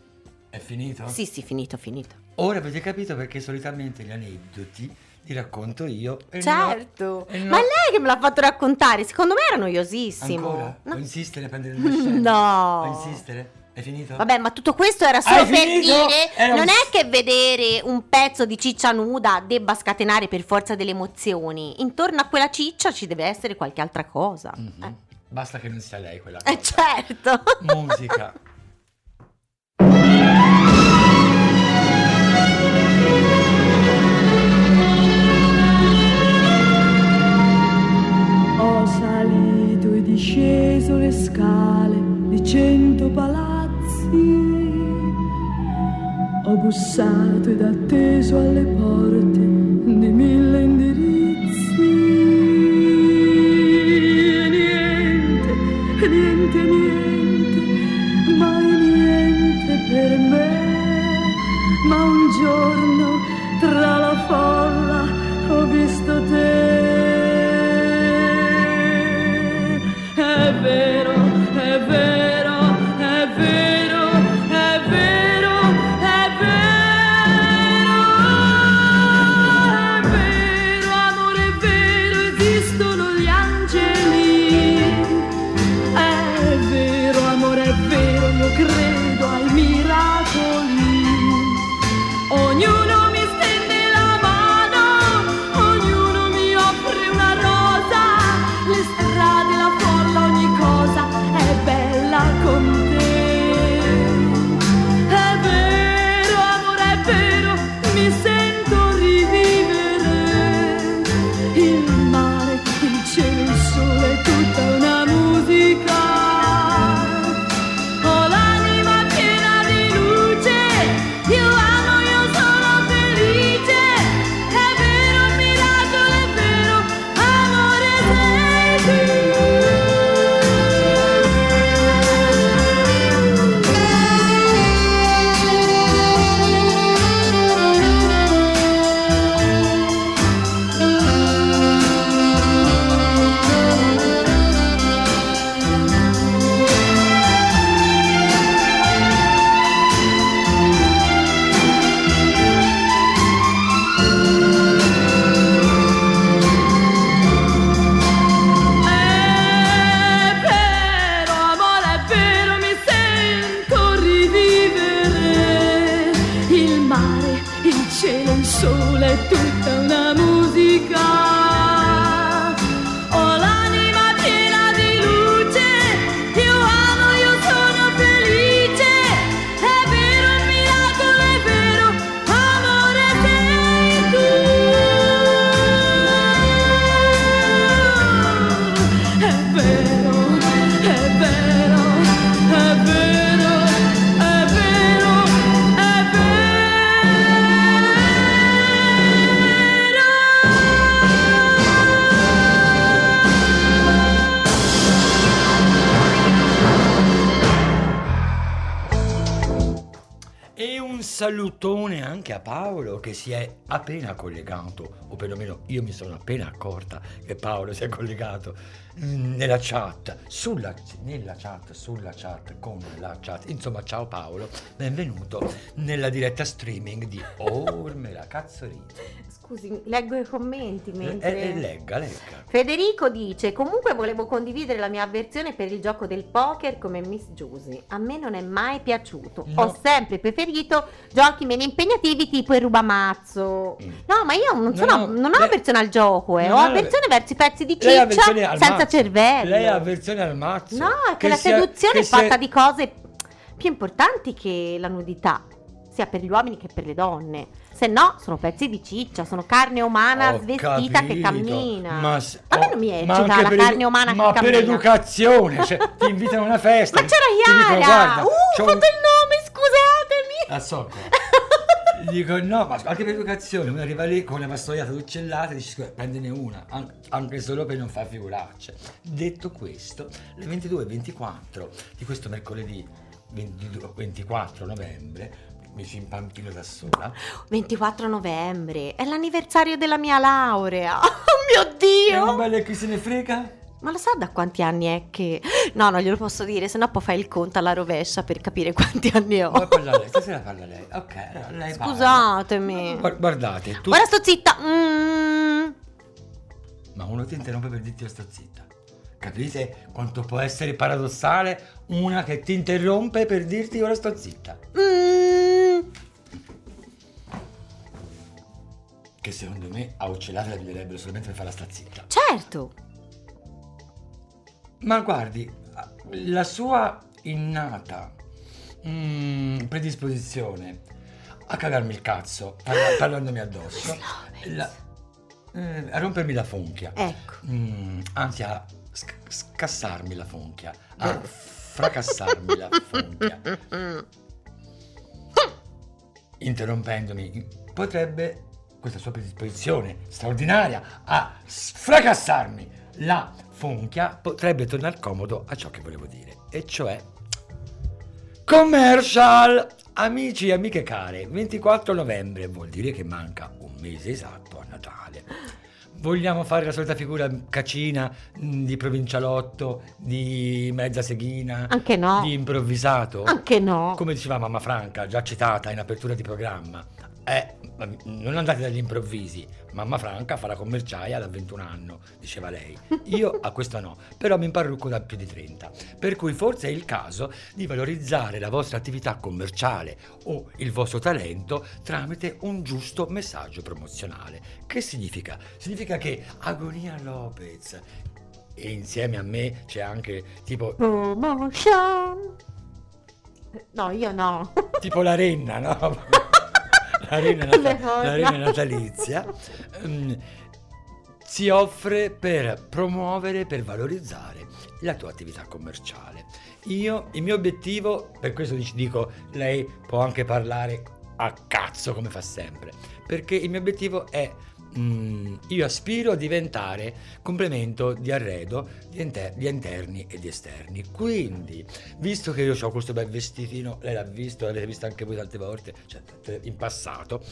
[SPEAKER 4] È finito?
[SPEAKER 3] Sì, sì, finito, finito.
[SPEAKER 4] Ora avete capito perché solitamente gli aneddoti li racconto io. e
[SPEAKER 3] certo.
[SPEAKER 4] no- e no-
[SPEAKER 3] Ma è lei che me l'ha fatto raccontare. Secondo me era noiosissimo.
[SPEAKER 4] Ancora?
[SPEAKER 3] No.
[SPEAKER 4] Vuoi insistere a prendere scena?
[SPEAKER 3] No.
[SPEAKER 4] Vuoi insistere? È finito?
[SPEAKER 3] Vabbè, ma tutto questo era solo
[SPEAKER 4] Hai
[SPEAKER 3] per
[SPEAKER 4] finito?
[SPEAKER 3] dire
[SPEAKER 4] Era
[SPEAKER 3] non
[SPEAKER 4] un-
[SPEAKER 3] è che vedere un pezzo di ciccia nuda debba scatenare per forza delle emozioni. Intorno a quella ciccia ci deve essere qualche altra cosa.
[SPEAKER 4] Mhm. Basta che non sia lei quella
[SPEAKER 3] Eh, eh,
[SPEAKER 4] cosa.
[SPEAKER 3] certo.
[SPEAKER 4] Musica.
[SPEAKER 6] Ho salito e disceso le scale di cento palazzi. Ho bussato ed atteso alle porte
[SPEAKER 4] salutone anche a Paolo che si è appena collegato, o perlomeno io mi sono appena accorta che Paolo si è collegato mm, nella chat, sulla, nella chat, sulla chat, con la chat. Insomma, ciao Paolo, benvenuto nella diretta streaming di Ormela Cazzorito.
[SPEAKER 3] Scusi, leggo i commenti
[SPEAKER 4] E,
[SPEAKER 3] mentre...
[SPEAKER 4] e legga, legga.
[SPEAKER 3] Federico dice: Comunque volevo condividere la mia avversione per il gioco del poker come Miss Giusy. A me non è mai piaciuto.
[SPEAKER 4] No.
[SPEAKER 3] Ho sempre preferito giochi meno impegnativi tipo il rubamazzo.
[SPEAKER 4] Mm.
[SPEAKER 3] No, ma io non,
[SPEAKER 4] No,
[SPEAKER 3] sono,
[SPEAKER 4] no,
[SPEAKER 3] non ho
[SPEAKER 4] lei-
[SPEAKER 3] avversione al gioco, eh. ho avversione verso i pezzi di
[SPEAKER 4] Lei
[SPEAKER 3] ciccia senza
[SPEAKER 4] mazzo.
[SPEAKER 3] cervello.
[SPEAKER 4] Lei ha avversione al mazzo.
[SPEAKER 3] No, è che, la
[SPEAKER 4] sia-
[SPEAKER 3] seduzione
[SPEAKER 4] che
[SPEAKER 3] è fatta
[SPEAKER 4] sia-
[SPEAKER 3] di cose più importanti che la nudità, sia per gli uomini che per le donne. Se no, sono pezzi di ciccia, sono carne umana
[SPEAKER 4] Ho
[SPEAKER 3] svestita che
[SPEAKER 4] capito,
[SPEAKER 3] cammina.
[SPEAKER 4] Ma, s-
[SPEAKER 3] a me non mi
[SPEAKER 4] ma
[SPEAKER 3] eccita la
[SPEAKER 4] per
[SPEAKER 3] carne
[SPEAKER 4] edu-
[SPEAKER 3] umana
[SPEAKER 4] ma
[SPEAKER 3] che
[SPEAKER 4] per
[SPEAKER 3] cammina.
[SPEAKER 4] educazione, cioè, ti invitano a una festa.
[SPEAKER 3] Ma c'era Iara!
[SPEAKER 4] guarda,
[SPEAKER 3] uh, ho
[SPEAKER 4] un-
[SPEAKER 3] fatto il nome, scusatemi!
[SPEAKER 4] La so qua. Dico no, ma anche per educazione, uno arriva lì con una pastoiata d'uccellate e dice "Scusa, prendene una, an- anche solo per non far figuracce. Detto questo, le 22 e 24 di questo mercoledì 22 24 novembre mi ci impantino da sola.
[SPEAKER 3] 24 novembre, è l'anniversario della mia laurea. Oh mio
[SPEAKER 4] E non
[SPEAKER 3] Dio!
[SPEAKER 4] belle chi se ne frega?
[SPEAKER 3] Ma lo sa da quanti anni è che... No, non glielo posso dire, se no poi fai il conto alla rovescia per capire quanti anni ho.
[SPEAKER 4] Vuoi parlare lei? Stasera parla lei. Ok, allora lei parla.
[SPEAKER 3] Scusatemi.
[SPEAKER 4] Guar- Guardate, tu...
[SPEAKER 3] Ora sto zitta. Mm.
[SPEAKER 4] Ma uno ti interrompe per dirti io sto zitta. Capite quanto può essere paradossale una che ti interrompe per dirti ora sto zitta?
[SPEAKER 3] Mm.
[SPEAKER 4] Che secondo me a uccellare la piglierebbero solamente per farla sta zitta.
[SPEAKER 3] Certo.
[SPEAKER 4] Ma guardi, la sua innata mm, predisposizione a cagarmi il cazzo, parla- parlandomi addosso, la- eh, a rompermi la fonchia,
[SPEAKER 3] Ecco.
[SPEAKER 4] Mm, anzi a sc- scassarmi la fonchia, a fracassarmi la fonchia, interrompendomi, potrebbe questa sua predisposizione straordinaria a s- fracassarmi la fonchia potrebbe tornare comodo a ciò che volevo dire, e cioè commercial. Amici e amiche care, 24 novembre vuol dire che manca un mese esatto a Natale. Vogliamo fare la solita figura cacina mh, di provincialotto, di mezza seghina,
[SPEAKER 3] Anche no.
[SPEAKER 4] di improvvisato?
[SPEAKER 3] Anche no.
[SPEAKER 4] Come diceva mamma Franca, già citata in apertura di programma, ma non andate dagli improvvisi. Mamma Franca fa la commerciaia da 21 anni, diceva lei. Io a questo no, però mi imparrucco da più di 30. Per cui forse è il caso di valorizzare la vostra attività commerciale o il vostro talento tramite un giusto messaggio promozionale. Che significa? Significa che Agonia Lopez e insieme a me c'è anche tipo
[SPEAKER 3] Promotion. No, io no.
[SPEAKER 4] tipo la renna, no? la
[SPEAKER 3] Le forme.
[SPEAKER 4] la renna natalizia, ehm, si offre per promuovere, per valorizzare la tua attività commerciale. Io, il mio obiettivo, per questo dic- dico, lei può anche parlare a cazzo come fa sempre, perché il mio obiettivo è mm, io aspiro a diventare complemento di arredo di, inter- di interni e di esterni. Quindi, visto che io ho questo bel vestitino, lei l'ha visto, l'avete visto anche voi tante volte, cioè in passato,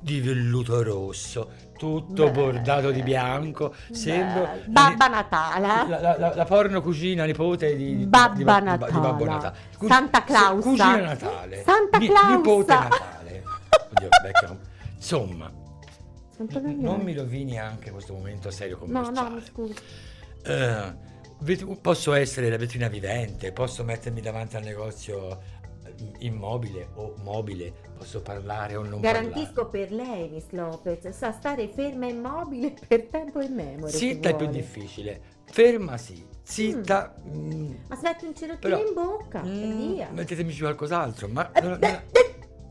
[SPEAKER 4] di velluto rosso, tutto
[SPEAKER 3] Bello.
[SPEAKER 4] bordato di bianco, sembro.
[SPEAKER 3] Babba Natale.
[SPEAKER 4] la, la- la- la porno cugina nipote di,
[SPEAKER 3] Babba
[SPEAKER 4] di, Ba- di
[SPEAKER 3] Natale.
[SPEAKER 4] Babbo Natale. Cu-
[SPEAKER 3] Santa Clausa.
[SPEAKER 4] Cugina Natale.
[SPEAKER 3] Santa
[SPEAKER 4] Ni-
[SPEAKER 3] Clausa.
[SPEAKER 4] Nipote Natale. Oddio. Insomma,
[SPEAKER 3] Santo
[SPEAKER 4] non mi rovini anche questo momento serio
[SPEAKER 3] No,
[SPEAKER 4] commerciale.
[SPEAKER 3] no, mi scusi.
[SPEAKER 4] Eh, vet- posso essere la vetrina vivente, posso mettermi davanti al negozio eh, immobile o mobile, posso parlare o non
[SPEAKER 3] Garantisco per lei, Miss Lopez, sa stare ferma e immobile per tempo e memoria.
[SPEAKER 4] parlare. Zitta è più difficile, ferma sì, zitta... mm,
[SPEAKER 3] Ma smetti un cerottino in bocca e
[SPEAKER 4] mm,
[SPEAKER 3] via.
[SPEAKER 4] mettetemi qualcos'altro, ma...
[SPEAKER 3] Eh,
[SPEAKER 4] non-
[SPEAKER 3] beh,
[SPEAKER 4] non-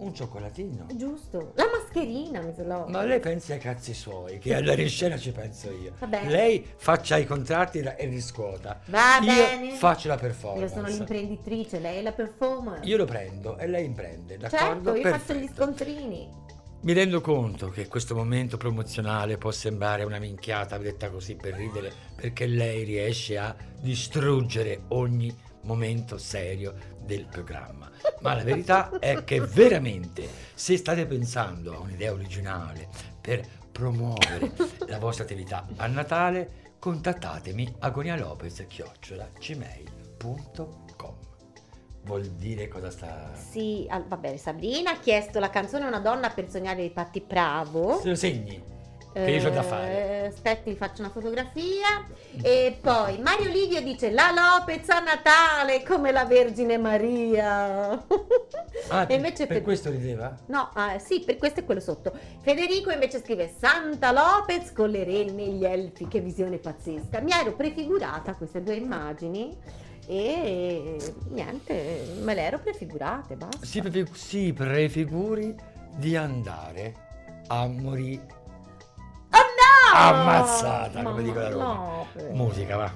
[SPEAKER 4] un cioccolatino.
[SPEAKER 3] Giusto, la mascherina, Lopez.
[SPEAKER 4] Ma lei pensi ai cazzi suoi, che andare in scena ci penso io.
[SPEAKER 3] Va bene.
[SPEAKER 4] Lei faccia i contratti e riscuota.
[SPEAKER 3] Va
[SPEAKER 4] io
[SPEAKER 3] bene.
[SPEAKER 4] faccio la
[SPEAKER 3] Io
[SPEAKER 4] performance.
[SPEAKER 3] sono l'imprenditrice, lei è la performer.
[SPEAKER 4] Io lo prendo e lei imprende, d'accordo?
[SPEAKER 3] certo, io faccio gli
[SPEAKER 4] Perfetto.
[SPEAKER 3] scontrini.
[SPEAKER 4] Mi rendo conto che questo momento promozionale può sembrare una minchiata detta così per ridere, perché lei riesce a distruggere ogni momento serio del programma. Ma la verità è che veramente, se state pensando a un'idea originale per promuovere la vostra attività a Natale, contattatemi agonialopez.gmail.com Vuol dire cosa sta...
[SPEAKER 3] Sì, va bene, Sabrina ha chiesto la canzone Una donna per sognare di Patti Bravo.
[SPEAKER 4] Se lo segni, io ho da fare.
[SPEAKER 3] Eh, aspetti, faccio una fotografia. E poi Mario Livio dice La Lopez a Natale come la Vergine Maria.
[SPEAKER 4] Ah,
[SPEAKER 3] e
[SPEAKER 4] per,
[SPEAKER 3] invece
[SPEAKER 4] per
[SPEAKER 3] Fe-
[SPEAKER 4] questo rideva?
[SPEAKER 3] No, ah, sì, per questo è quello sotto. Federico invece scrive Santa Lopez con le renne e gli elfi, che visione pazzesca. Mi ero prefigurata queste due immagini e niente, me le ero prefigurate, basta.
[SPEAKER 4] Si, prefi- si prefiguri di andare a morire! Ammazzata,
[SPEAKER 3] Ma
[SPEAKER 4] come dico la Roma.
[SPEAKER 3] no.
[SPEAKER 4] Musica, va.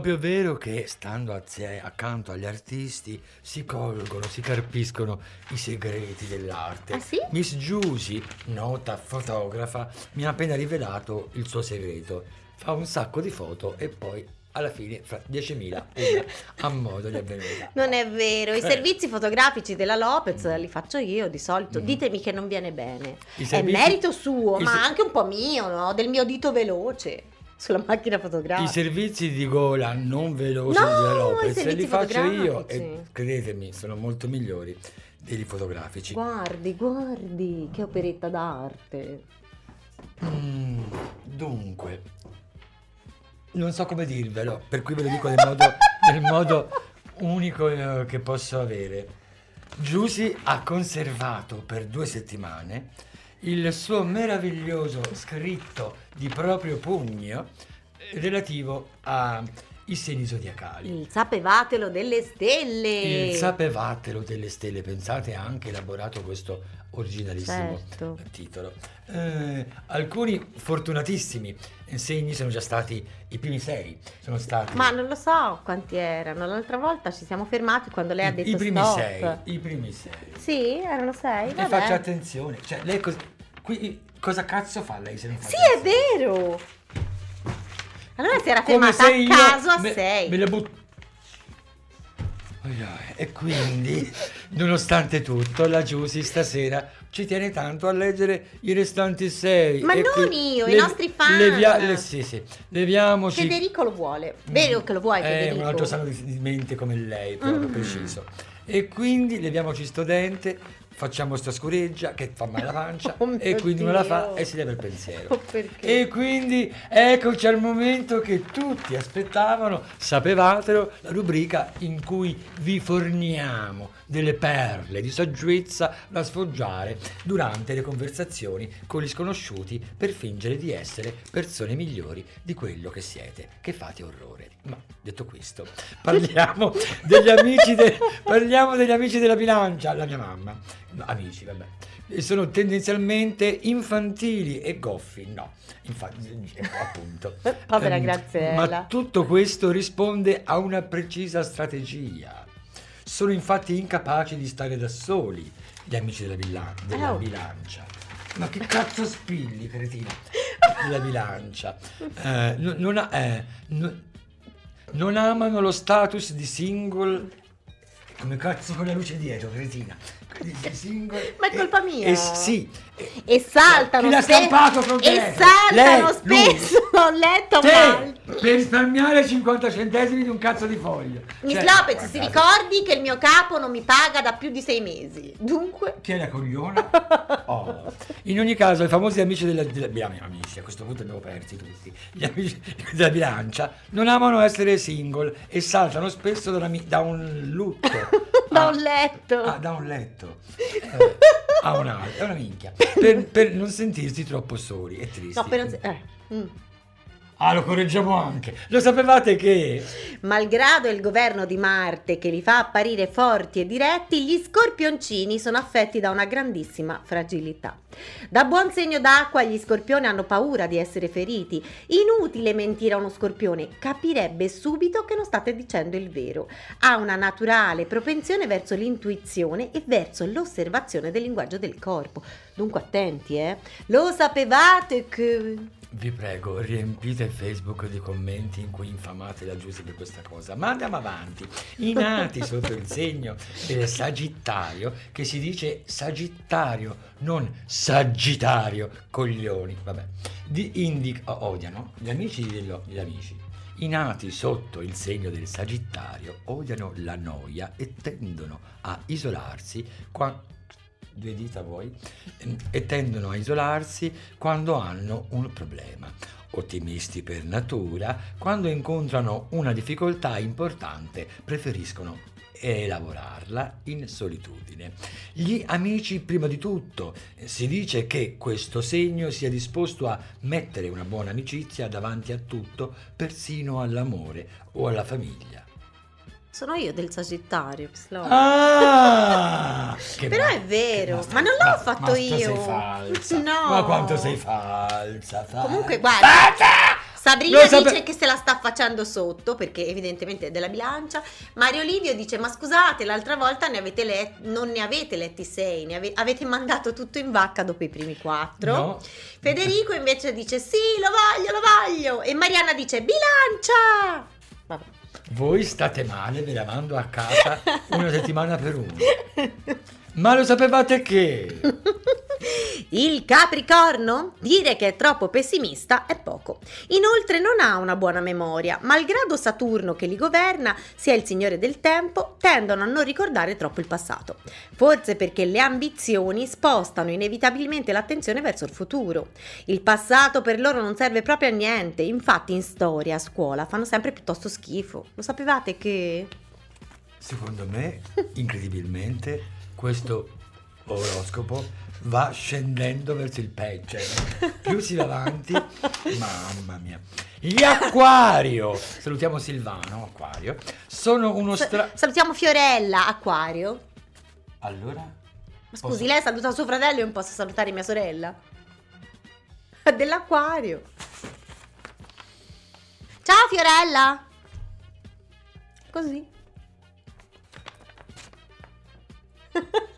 [SPEAKER 4] Proprio vero che stando a sé- accanto agli artisti si colgono, si carpiscono i segreti dell'arte.
[SPEAKER 3] Ah, sì?
[SPEAKER 4] Miss Giusy, nota fotografa, mi ha appena rivelato il suo segreto. Fa un sacco di foto e poi alla fine fra 10.000 una a modo gli è venuta.
[SPEAKER 3] Non è vero, i
[SPEAKER 4] Eh.
[SPEAKER 3] servizi fotografici della Lopez li faccio io di solito.
[SPEAKER 4] Mm.
[SPEAKER 3] Ditemi che non viene bene.
[SPEAKER 4] I
[SPEAKER 3] È
[SPEAKER 4] servizi-
[SPEAKER 3] merito suo,
[SPEAKER 4] i
[SPEAKER 3] ma
[SPEAKER 4] se-
[SPEAKER 3] anche un po' mio, no? Del mio dito veloce sulla macchina
[SPEAKER 4] I
[SPEAKER 3] fotografica.
[SPEAKER 4] servizi di gola non veloci
[SPEAKER 3] No,
[SPEAKER 4] della
[SPEAKER 3] i
[SPEAKER 4] Lopez li faccio io e credetemi sono molto migliori degli fotografici.
[SPEAKER 3] Guardi, guardi, che operetta d'arte.
[SPEAKER 4] Mm, dunque, non so come dirvelo, per cui ve lo dico nel modo, nel modo unico eh, che posso avere. Giusy ha conservato per due settimane il suo meraviglioso scritto di proprio pugno eh, relativo ai segni zodiacali.
[SPEAKER 3] Il sapevatelo delle stelle.
[SPEAKER 4] Il sapevatelo delle stelle, pensate ha anche elaborato questo originalissimo
[SPEAKER 3] Certo.
[SPEAKER 4] titolo. Eh, alcuni fortunatissimi segni sono già stati i primi sei, sono stati
[SPEAKER 3] Ma non lo so quanti erano. L'altra volta ci siamo fermati quando lei ha detto
[SPEAKER 4] i primi
[SPEAKER 3] stop.
[SPEAKER 4] sei, i primi sei.
[SPEAKER 3] Sì, erano sei.
[SPEAKER 4] E faccia attenzione, cioè lei cos- qui, cosa cazzo fa lei se non fa
[SPEAKER 3] Sì, è
[SPEAKER 4] attenzione?
[SPEAKER 3] vero. Allora si era fermata a
[SPEAKER 4] io
[SPEAKER 3] caso a
[SPEAKER 4] me-
[SPEAKER 3] 6.
[SPEAKER 4] me la but- Ai ai, E quindi, nonostante tutto, la Giusy stasera ci tiene tanto a leggere i restanti sei.
[SPEAKER 3] Ma non io, i nostri fan.
[SPEAKER 4] le- sì, sì, leviamoci.
[SPEAKER 3] Federico lo vuole. Vero che lo vuoi,
[SPEAKER 4] È
[SPEAKER 3] Federico?
[SPEAKER 4] un altro sano di, mente come lei, proprio
[SPEAKER 3] Mm.
[SPEAKER 4] preciso. E quindi leviamoci sto dente, facciamo sta scureggia che fa male la pancia
[SPEAKER 3] Oh
[SPEAKER 4] e quindi uno la fa
[SPEAKER 3] Dio.
[SPEAKER 4] e si leva il pensiero.
[SPEAKER 3] Oh?
[SPEAKER 4] E quindi eccoci al momento che tutti aspettavano, sapevatelo, la rubrica in cui vi forniamo delle perle di saggezza da sfoggiare durante le conversazioni con gli sconosciuti per fingere di essere persone migliori di quello che siete, che fate orrore. Ma detto questo, parliamo degli amici, de- parliamo degli amici della bilancia, la mia mamma. No, amici, vabbè. Sono tendenzialmente infantili e goffi, no, infatti, appunto.
[SPEAKER 3] Povera
[SPEAKER 4] Ehm,
[SPEAKER 3] Graziella.
[SPEAKER 4] Ma tutto questo risponde a una precisa strategia. Sono infatti incapaci di stare da soli, gli amici della, villa- della
[SPEAKER 3] Oh.
[SPEAKER 4] bilancia. Ma che cazzo spilli, cretina? Della bilancia. Eh, no- non, ha- eh, no- non amano lo status di single. Come cazzo con la luce dietro, cretina? Single.
[SPEAKER 3] Ma è colpa mia.
[SPEAKER 4] Eh, sì.
[SPEAKER 3] E saltano
[SPEAKER 4] Chi l'ha stampato col
[SPEAKER 3] E saltano
[SPEAKER 4] Lei, lui.
[SPEAKER 3] spesso. Ho letto
[SPEAKER 4] Te. Per risparmiare 50 centesimi di un cazzo di foglio.
[SPEAKER 3] Miss
[SPEAKER 4] Cioè,
[SPEAKER 3] Lopez, si ricordi che il mio capo non mi paga da più di sei mesi. Dunque.
[SPEAKER 4] Chi è la cogliona? Oh. In ogni caso, i famosi amici della, della bilancia, amici, a questo punto abbiamo persi tutti. Gli amici della bilancia non amano essere single e saltano spesso da, una da un lutto.
[SPEAKER 3] Da
[SPEAKER 4] a-
[SPEAKER 3] un letto.
[SPEAKER 4] Ah, da un letto. Eh, a un altro, è una minchia. Per, per non sentirsi troppo soli e tristi.
[SPEAKER 3] No, per non... eh, mm.
[SPEAKER 4] Ah, lo correggiamo anche. Lo sapevate che...
[SPEAKER 3] Malgrado il governo di Marte che li fa apparire forti e diretti, gli scorpioncini sono affetti da una grandissima fragilità. Da buon segno d'acqua gli scorpioni hanno paura di essere feriti. Inutile mentire a uno scorpione, capirebbe subito che non state dicendo il vero. Ha una naturale propensione verso l'intuizione e verso l'osservazione del linguaggio del corpo. Dunque attenti, eh. Lo sapevate che...
[SPEAKER 4] Vi prego, riempite Facebook di commenti in cui infamate la Giusy per questa cosa. Ma andiamo avanti. I nati sotto il segno del Sagittario, che si dice Sagittario, non Sagittario, coglioni. Vabbè. Di, indi- oh, odiano gli amici dello- gli amici. I nati sotto il segno del Sagittario odiano la noia e tendono a isolarsi qua- due dita voi ehm, e tendono a isolarsi quando hanno un problema. Ottimisti per natura, quando incontrano una difficoltà importante preferiscono elaborarla in solitudine. Gli amici prima di tutto, si dice che questo segno sia disposto a mettere una buona amicizia davanti a tutto, persino all'amore o alla famiglia.
[SPEAKER 3] Sono io del Sagittario.
[SPEAKER 4] Ah!
[SPEAKER 3] Però è vero,
[SPEAKER 4] che-
[SPEAKER 3] ma non l'ho
[SPEAKER 4] ma-
[SPEAKER 3] fatto
[SPEAKER 4] ma
[SPEAKER 3] io.
[SPEAKER 4] sei falsa.
[SPEAKER 3] No.
[SPEAKER 4] Ma quanto sei falsa, falsa.
[SPEAKER 3] Comunque, guarda, Sabrina
[SPEAKER 4] Lo sape-
[SPEAKER 3] dice che se la sta facendo sotto perché evidentemente è della bilancia. Mario Livio dice: Ma scusate, l'altra volta ne avete let- non ne avete letti sei, ne ave- avete mandato tutto in vacca dopo i primi quattro.
[SPEAKER 4] No.
[SPEAKER 3] Federico invece dice: Sì, lo voglio, lo voglio. E Mariana dice: Bilancia! Vabbè.
[SPEAKER 4] Voi state male, ve la mando a casa una settimana per uno. Ma lo sapevate che?
[SPEAKER 3] Il Capricorno? Dire che è troppo pessimista è poco. Inoltre non ha una buona memoria, malgrado Saturno che li governa sia il signore del tempo, tendono a non ricordare troppo il passato. Forse perché le ambizioni spostano inevitabilmente l'attenzione verso il futuro. Il passato per loro non serve proprio a niente, infatti in storia, a scuola, fanno sempre piuttosto schifo. Lo sapevate che...
[SPEAKER 4] Secondo me, incredibilmente, questo oroscopo va scendendo verso il peggio. Più si va avanti, mamma mia. Gli Acquario, salutiamo Silvano, Acquario, sono uno stra...
[SPEAKER 3] Salutiamo Fiorella, Acquario.
[SPEAKER 4] Allora?
[SPEAKER 3] Ma scusi,
[SPEAKER 4] Posso-
[SPEAKER 3] lei saluta suo fratello e non posso salutare mia sorella? Dell'acquario. Ciao Fiorella. Così.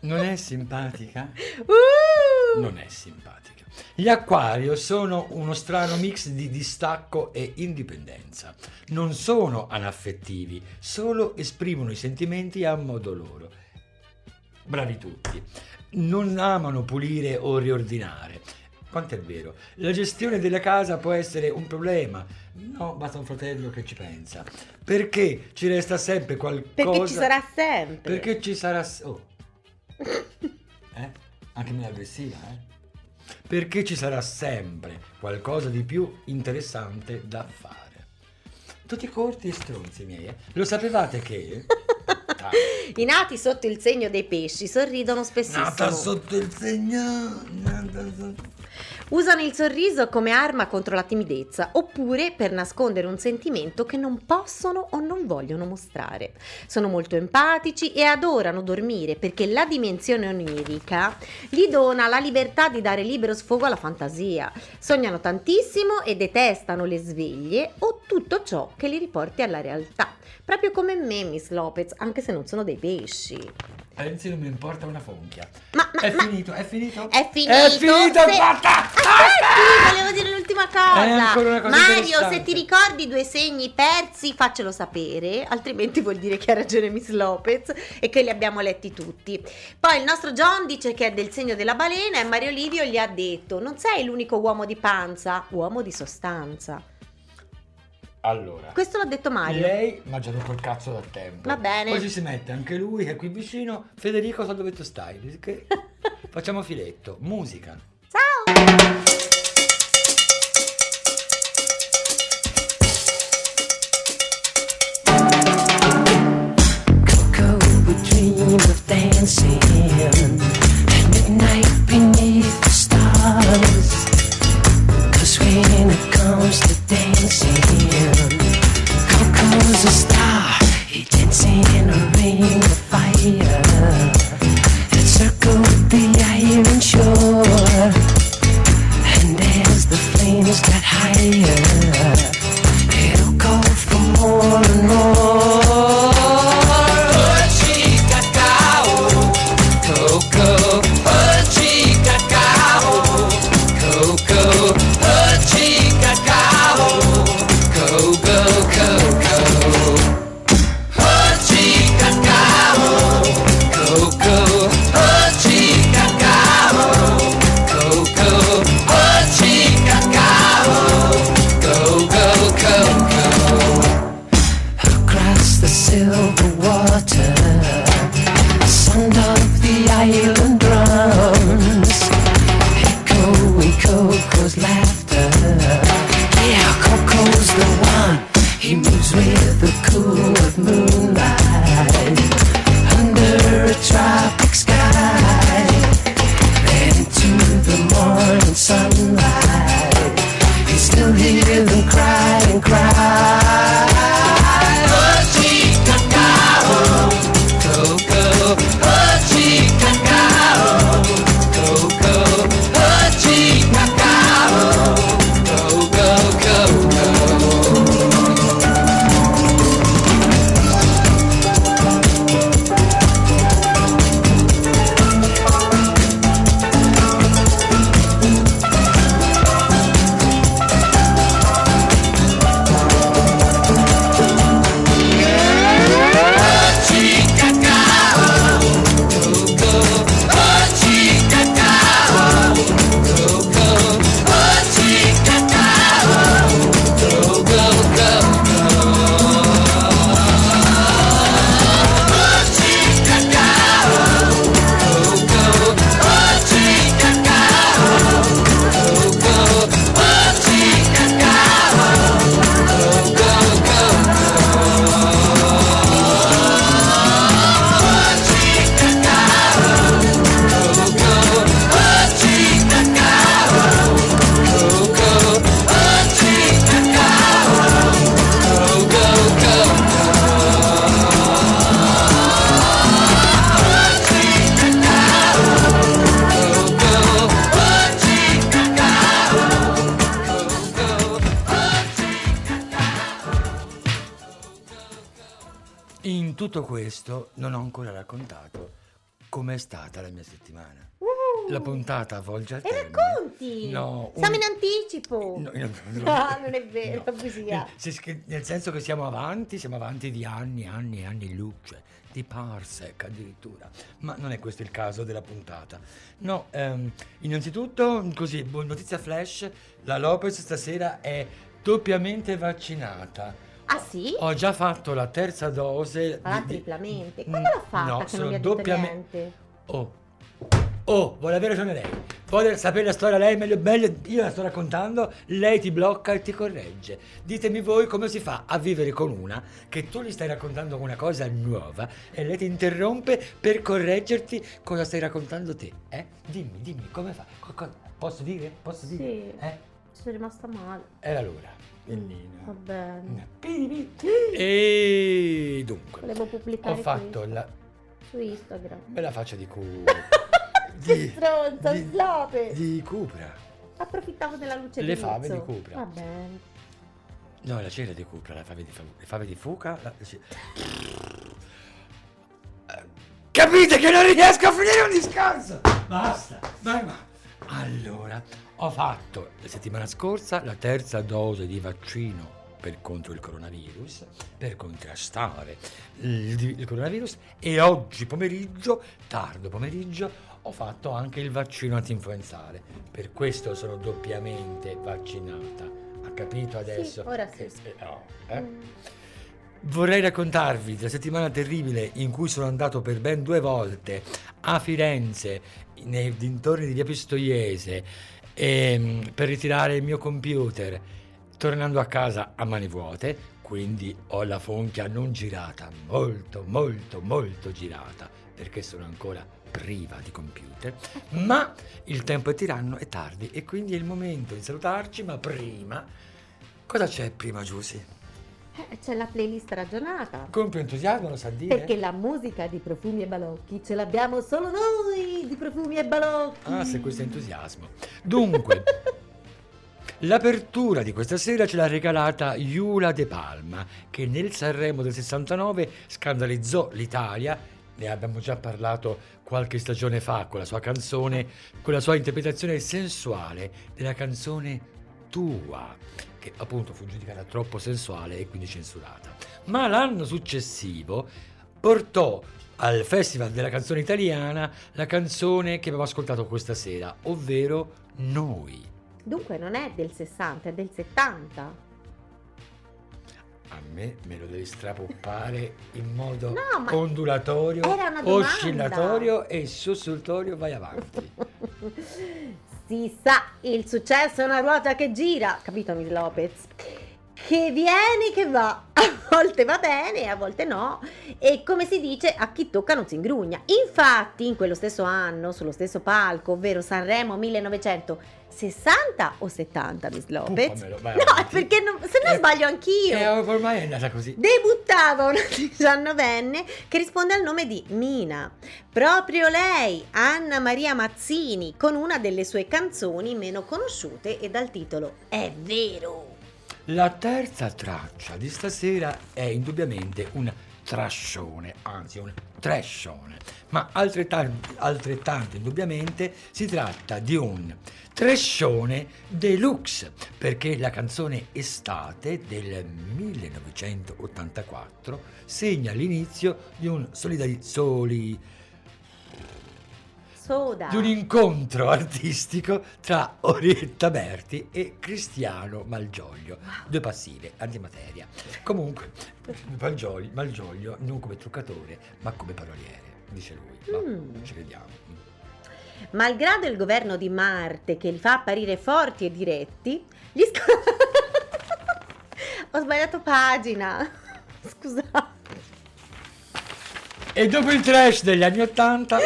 [SPEAKER 4] Non è simpatica?
[SPEAKER 3] Uh!
[SPEAKER 4] Non è simpatica. Gli Acquario sono uno strano mix di distacco e indipendenza. Non sono anaffettivi, solo esprimono i sentimenti a modo loro. Bravi tutti. Non amano pulire o riordinare. Quanto è vero? La gestione della casa può essere un problema. No, basta un fratello che ci pensa. Perché ci resta sempre qualcosa.
[SPEAKER 3] Perché ci sarà sempre.
[SPEAKER 4] Perché ci sarà. Oh. Eh? Anche me aggressiva, eh? Perché ci sarà sempre qualcosa di più interessante da fare. Tutti corti e stronzi miei, eh? Lo sapevate che?
[SPEAKER 3] I nati sotto il segno dei pesci sorridono spessissimo.
[SPEAKER 4] Nata sotto il segno. nata sotto-
[SPEAKER 3] Usano il sorriso come arma contro la timidezza oppure per nascondere un sentimento che non possono o non vogliono mostrare. Sono molto empatici e adorano dormire perché la dimensione onirica gli dona la libertà di dare libero sfogo alla fantasia. Sognano tantissimo e detestano le sveglie o tutto ciò che li riporti alla realtà. Proprio come me, Miss Lopez, anche se non sono dei pesci.
[SPEAKER 4] Pensi non mi importa una fonchia.
[SPEAKER 3] Ma, ma,
[SPEAKER 4] È
[SPEAKER 3] ma-
[SPEAKER 4] finito, è finito?
[SPEAKER 3] È finito.
[SPEAKER 4] È finito,
[SPEAKER 3] se-
[SPEAKER 4] basta!
[SPEAKER 3] Aspetti, volevo dire l'ultima cosa.
[SPEAKER 4] Cosa
[SPEAKER 3] Mario, se ti ricordi due segni persi, faccelo sapere, altrimenti vuol dire che ha ragione Miss Lopez e che li abbiamo letti tutti. Poi il nostro John dice che è del segno della balena e Mario Livio gli ha detto: "Non sei l'unico uomo di panza, uomo di sostanza".
[SPEAKER 4] Allora.
[SPEAKER 3] Questo l'ha detto Mario.
[SPEAKER 4] Lei mi ha già rotto il cazzo da tempo.
[SPEAKER 3] Va bene.
[SPEAKER 4] Poi ci si mette anche lui che è qui vicino. Federico, so dove tu stai. Che- Facciamo filetto. Musica.
[SPEAKER 3] Ciao!
[SPEAKER 7] Coco would dream of dancing
[SPEAKER 4] ancora raccontato com'è stata la mia settimana. La puntata volge al
[SPEAKER 3] Uh. E
[SPEAKER 4] termine.
[SPEAKER 3] racconti!
[SPEAKER 4] No, un-
[SPEAKER 3] Siamo in anticipo!
[SPEAKER 4] No, io-
[SPEAKER 3] Ah, non è vero,
[SPEAKER 4] no. Sì, sì, Nel senso che siamo avanti, siamo avanti di anni, anni, anni luce, di parsec addirittura. Ma non è questo il caso della puntata. No, ehm, innanzitutto, così, buona notizia flash, la Lopez stasera è doppiamente vaccinata.
[SPEAKER 3] Ah sì?
[SPEAKER 4] Ho già fatto la terza dose.
[SPEAKER 3] Ma
[SPEAKER 4] di-
[SPEAKER 3] triplamente.
[SPEAKER 4] Mm,
[SPEAKER 3] Come l'ha fatta
[SPEAKER 4] no,
[SPEAKER 3] che non
[SPEAKER 4] sono
[SPEAKER 3] mi ha detto
[SPEAKER 4] doppiamente-
[SPEAKER 3] niente?
[SPEAKER 4] Oh, oh, vuole avere ragione lei. Vuole sapere la storia lei meglio, meglio. Io la sto raccontando, lei ti blocca e ti corregge. Ditemi voi come si fa a vivere con una che tu gli stai raccontando una cosa nuova e lei ti interrompe per correggerti cosa stai raccontando te. Eh? Dimmi, dimmi, come fa? Co- co- posso dire? Posso dire?
[SPEAKER 3] Sì.
[SPEAKER 4] Eh?
[SPEAKER 3] Ci sono rimasta male.
[SPEAKER 4] Era l'ora. Bellina.
[SPEAKER 3] Va bene.
[SPEAKER 4] E dunque,
[SPEAKER 3] Volevo
[SPEAKER 4] ho
[SPEAKER 3] pubblicare
[SPEAKER 4] fatto
[SPEAKER 3] questo
[SPEAKER 4] la
[SPEAKER 3] su Instagram.
[SPEAKER 4] bella faccia di cu...
[SPEAKER 3] Che stronza,
[SPEAKER 4] di-
[SPEAKER 3] slope!
[SPEAKER 4] di Cupra.
[SPEAKER 3] Approfittavo della luce
[SPEAKER 4] Le
[SPEAKER 3] di
[SPEAKER 4] fave di Cupra.
[SPEAKER 3] Va bene.
[SPEAKER 4] No, la cera di Cupra, la fave di, fa- le fave di Fuca. la- Capite che non riesco a finire un discorso? Basta, vai, va. Allora, ho fatto la settimana scorsa la terza dose di vaccino per contro il coronavirus, per contrastare il, il coronavirus e oggi pomeriggio, tardo pomeriggio, ho fatto anche il vaccino antinfluenzale. Per questo sono doppiamente vaccinata. Ha capito adesso?
[SPEAKER 3] ora
[SPEAKER 4] che-
[SPEAKER 3] sì.
[SPEAKER 4] eh, no, eh?
[SPEAKER 3] Mm.
[SPEAKER 4] Vorrei raccontarvi della settimana terribile in cui sono andato per ben due volte a Firenze, nei dintorni di via Pistoiese, ehm, per ritirare il mio computer, tornando a casa a mani vuote, quindi ho la fonchia non girata, molto, molto, molto girata, perché sono ancora priva di computer, ma il tempo è tiranno, è tardi e quindi è il momento di salutarci, ma prima... Cosa c'è prima, Giusy?
[SPEAKER 3] Eh, C'è la playlist ragionata.
[SPEAKER 4] Con più entusiasmo lo sa dire?
[SPEAKER 3] Perché la musica di Profumi e Balocchi ce l'abbiamo solo noi di Profumi e Balocchi.
[SPEAKER 4] Ah, se questo è entusiasmo. Dunque, l'apertura di questa sera ce l'ha regalata Iula De Palma, che nel Sanremo del 69 scandalizzò l'Italia. Ne abbiamo già parlato qualche stagione fa con la sua canzone, con la sua interpretazione sensuale della canzone Tua, che appunto fu giudicata troppo sensuale e quindi censurata. Ma l'anno successivo portò al Festival della canzone italiana la canzone che abbiamo ascoltato questa sera, ovvero Noi.
[SPEAKER 3] Dunque non è del 60, è del 70.
[SPEAKER 4] A me me lo devi strapoppare in modo
[SPEAKER 3] No,
[SPEAKER 4] ondulatorio, oscillatorio e sussultorio, vai avanti.
[SPEAKER 3] Si sa, il successo è una ruota che gira, capito Miss Lopez? Che viene, che va. A volte va bene, a volte no. E come si dice, a chi tocca non si ingrugna. Infatti, in quello stesso anno, sullo stesso palco, ovvero Sanremo 1960 o 70, Miss Lopez?
[SPEAKER 4] Vai
[SPEAKER 3] No,
[SPEAKER 4] avanti.
[SPEAKER 3] perché non- se no
[SPEAKER 4] Eh,
[SPEAKER 3] sbaglio anch'io.
[SPEAKER 4] E ormai è andata così.
[SPEAKER 3] Debuttava una diciannovenne che risponde al nome di Mina. Proprio lei, Anna Maria Mazzini, con una delle sue canzoni meno conosciute e dal titolo È vero.
[SPEAKER 4] La terza traccia di stasera è indubbiamente un trascione, anzi un trashone, ma altrettanto, altrettanto indubbiamente si tratta di un trashone deluxe, perché la canzone Estate del 1984 segna l'inizio di un solidari- soli,
[SPEAKER 3] Soda.
[SPEAKER 4] di un incontro artistico tra Orietta Berti e Cristiano Malgioglio, due passive, antimateria. Comunque, Malgioglio, Malgioglio non come truccatore, ma come paroliere, dice lui. Ma
[SPEAKER 3] Mm.
[SPEAKER 4] ci vediamo.
[SPEAKER 3] Malgrado il governo di Marte che li fa apparire forti e diretti, gli sc- Ho sbagliato pagina. Scusate.
[SPEAKER 4] E dopo il trash degli anni Ottanta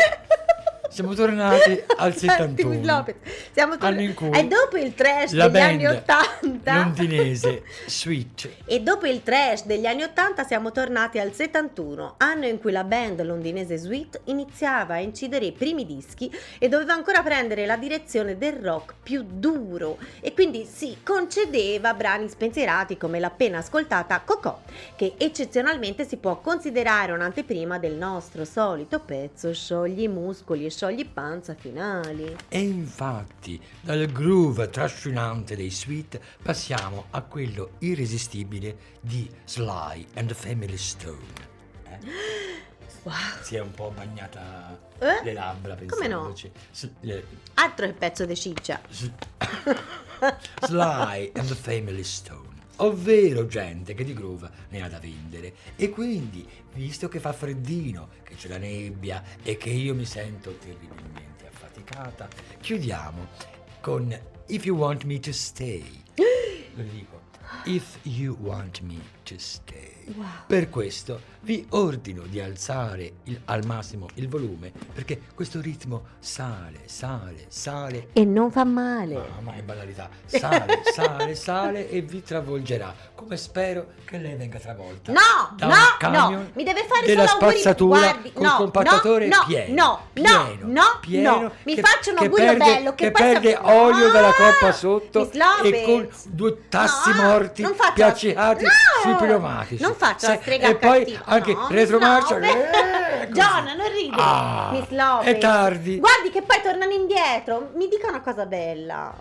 [SPEAKER 4] siamo tornati al
[SPEAKER 3] Senti, Miss
[SPEAKER 4] 71.
[SPEAKER 3] Lopez, siamo
[SPEAKER 4] Anno in
[SPEAKER 3] tornati.
[SPEAKER 4] cui
[SPEAKER 3] E dopo il trash
[SPEAKER 4] la
[SPEAKER 3] degli anni
[SPEAKER 4] band-
[SPEAKER 3] 80. 80.
[SPEAKER 4] londinese Sweet.
[SPEAKER 3] E dopo il trash degli anni 80 siamo tornati al 71, anno in cui la band londinese Sweet iniziava a incidere i primi dischi e doveva ancora prendere la direzione del rock più duro e quindi si concedeva brani spensierati come l'appena ascoltata Cocò, che eccezionalmente si può considerare un'anteprima del nostro solito pezzo Sciogli i muscoli e sciogli i panza finali.
[SPEAKER 4] E infatti, dal groove trascinante dei Sweet passiamo a quello irresistibile di Sly and the Family Stone. Eh?
[SPEAKER 3] Wow,
[SPEAKER 4] Si è un po' bagnata
[SPEAKER 3] Eh?
[SPEAKER 4] le labbra
[SPEAKER 3] Come no?
[SPEAKER 4] pensandoci. S- le-
[SPEAKER 3] altro che pezzo di ciccia.
[SPEAKER 4] S- Sly and the Family Stone. Ovvero gente che di groove ne ha da vendere. E quindi, visto che fa freddino, che c'è la nebbia e che io mi sento terribilmente affaticata, chiudiamo con If You Want Me to Stay. Lo dico. If you want me stay.
[SPEAKER 3] Wow.
[SPEAKER 4] Per questo vi ordino di alzare il- al massimo il volume perché questo ritmo sale, sale, sale
[SPEAKER 3] E non fa male.
[SPEAKER 4] Mamma, è banalità. Sale, sale, sale e vi travolgerà. Come spero che lei venga travolta.
[SPEAKER 3] No, no, no, mi deve fare
[SPEAKER 4] della
[SPEAKER 3] solo auguri.
[SPEAKER 4] spazzatura
[SPEAKER 3] Guardi,
[SPEAKER 4] col
[SPEAKER 3] no,
[SPEAKER 4] compattatore
[SPEAKER 3] no, no,
[SPEAKER 4] pieno.
[SPEAKER 3] no,
[SPEAKER 4] pieno,
[SPEAKER 3] no, no,
[SPEAKER 4] pieno,
[SPEAKER 3] no. Mi
[SPEAKER 4] che-
[SPEAKER 3] faccia un augurio
[SPEAKER 4] perde-
[SPEAKER 3] bello, che
[SPEAKER 4] che perde olio dalla
[SPEAKER 3] Ah,
[SPEAKER 4] coppa sotto
[SPEAKER 3] Miss Lopez.
[SPEAKER 4] e con due tassi
[SPEAKER 3] No,
[SPEAKER 4] morti piaccicati
[SPEAKER 3] No,
[SPEAKER 4] sui pneumatici.
[SPEAKER 3] Non faccia la strega
[SPEAKER 4] E poi
[SPEAKER 3] cattiva.
[SPEAKER 4] anche
[SPEAKER 3] no,
[SPEAKER 4] retromarcia.
[SPEAKER 3] Lopez.
[SPEAKER 4] eh.
[SPEAKER 3] John, non ridere.
[SPEAKER 4] Ah,
[SPEAKER 3] Miss Lopez.
[SPEAKER 4] è tardi.
[SPEAKER 3] Guardi che poi tornano indietro. Mi dica una cosa bella.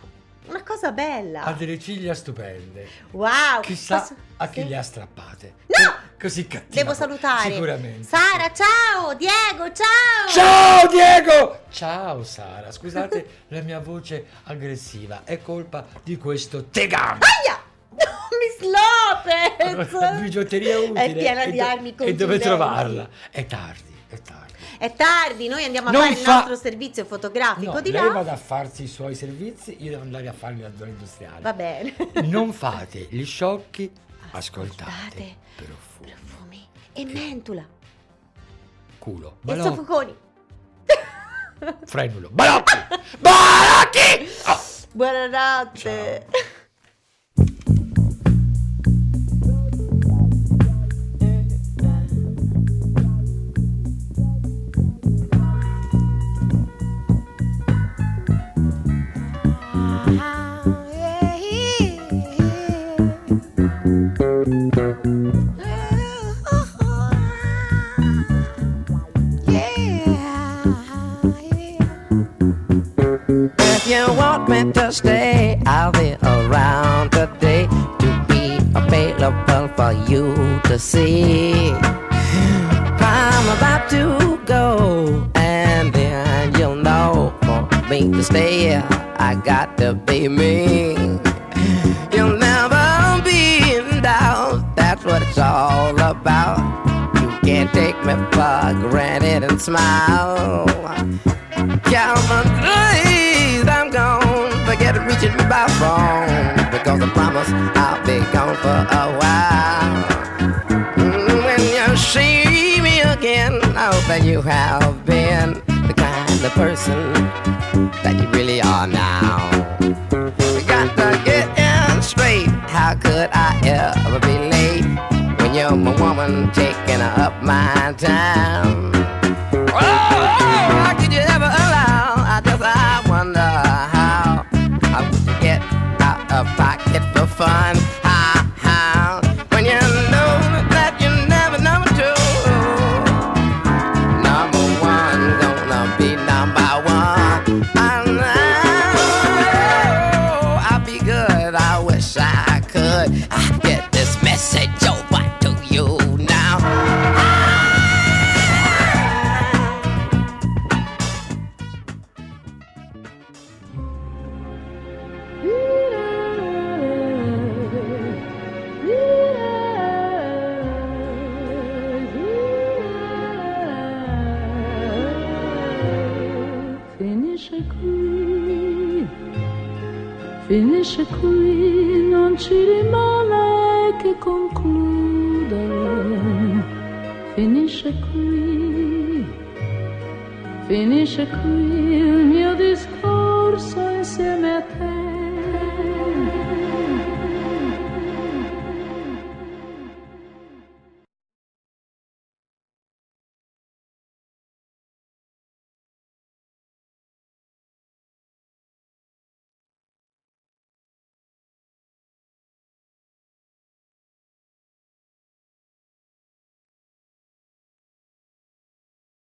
[SPEAKER 3] Una cosa bella.
[SPEAKER 4] Ha delle ciglia stupende.
[SPEAKER 3] Wow.
[SPEAKER 4] Chissà
[SPEAKER 3] posso-
[SPEAKER 4] a chi
[SPEAKER 3] sì?
[SPEAKER 4] le ha strappate.
[SPEAKER 3] No!
[SPEAKER 4] Eh, Così cattiva.
[SPEAKER 3] Devo salutare.
[SPEAKER 4] Sicuramente.
[SPEAKER 3] Sara, ciao. Diego, ciao.
[SPEAKER 4] Ciao Diego! Ciao Sara, scusate la mia voce aggressiva, è colpa di questo tegame.
[SPEAKER 3] Aia! Miss Lopez!
[SPEAKER 4] Bigiotteria utile.
[SPEAKER 3] È piena
[SPEAKER 4] E
[SPEAKER 3] di armi
[SPEAKER 4] E dove trovarla? È tardi, è tardi.
[SPEAKER 3] È tardi, noi andiamo a
[SPEAKER 4] Non
[SPEAKER 3] fare
[SPEAKER 4] fa-
[SPEAKER 3] il nostro servizio fotografico
[SPEAKER 4] No,
[SPEAKER 3] di
[SPEAKER 4] lei
[SPEAKER 3] là.
[SPEAKER 4] vada a farsi i suoi servizi, io devo andare a farli nella zona industriale.
[SPEAKER 3] Va bene.
[SPEAKER 4] Non fate gli sciocchi, ascoltate.
[SPEAKER 3] Ascoltate.
[SPEAKER 4] Profumi.
[SPEAKER 3] Profumi e mentula.
[SPEAKER 4] Culo.
[SPEAKER 3] E
[SPEAKER 4] Balocchi.
[SPEAKER 3] soffoconi.
[SPEAKER 4] Frenulo. Balocchi! Balocchi! Oh.
[SPEAKER 3] Buonanotte.
[SPEAKER 8] If you want me to stay, I'll be around today to be available for you to see. I'm about to go, and then you'll know for me to stay. I got to be me. Me for granted and smile. Count my I'm gone. Forget reaching my phone because I promise I'll be gone for a while. Mm, When you see me again, I hope that you have been the kind of person that you really are now.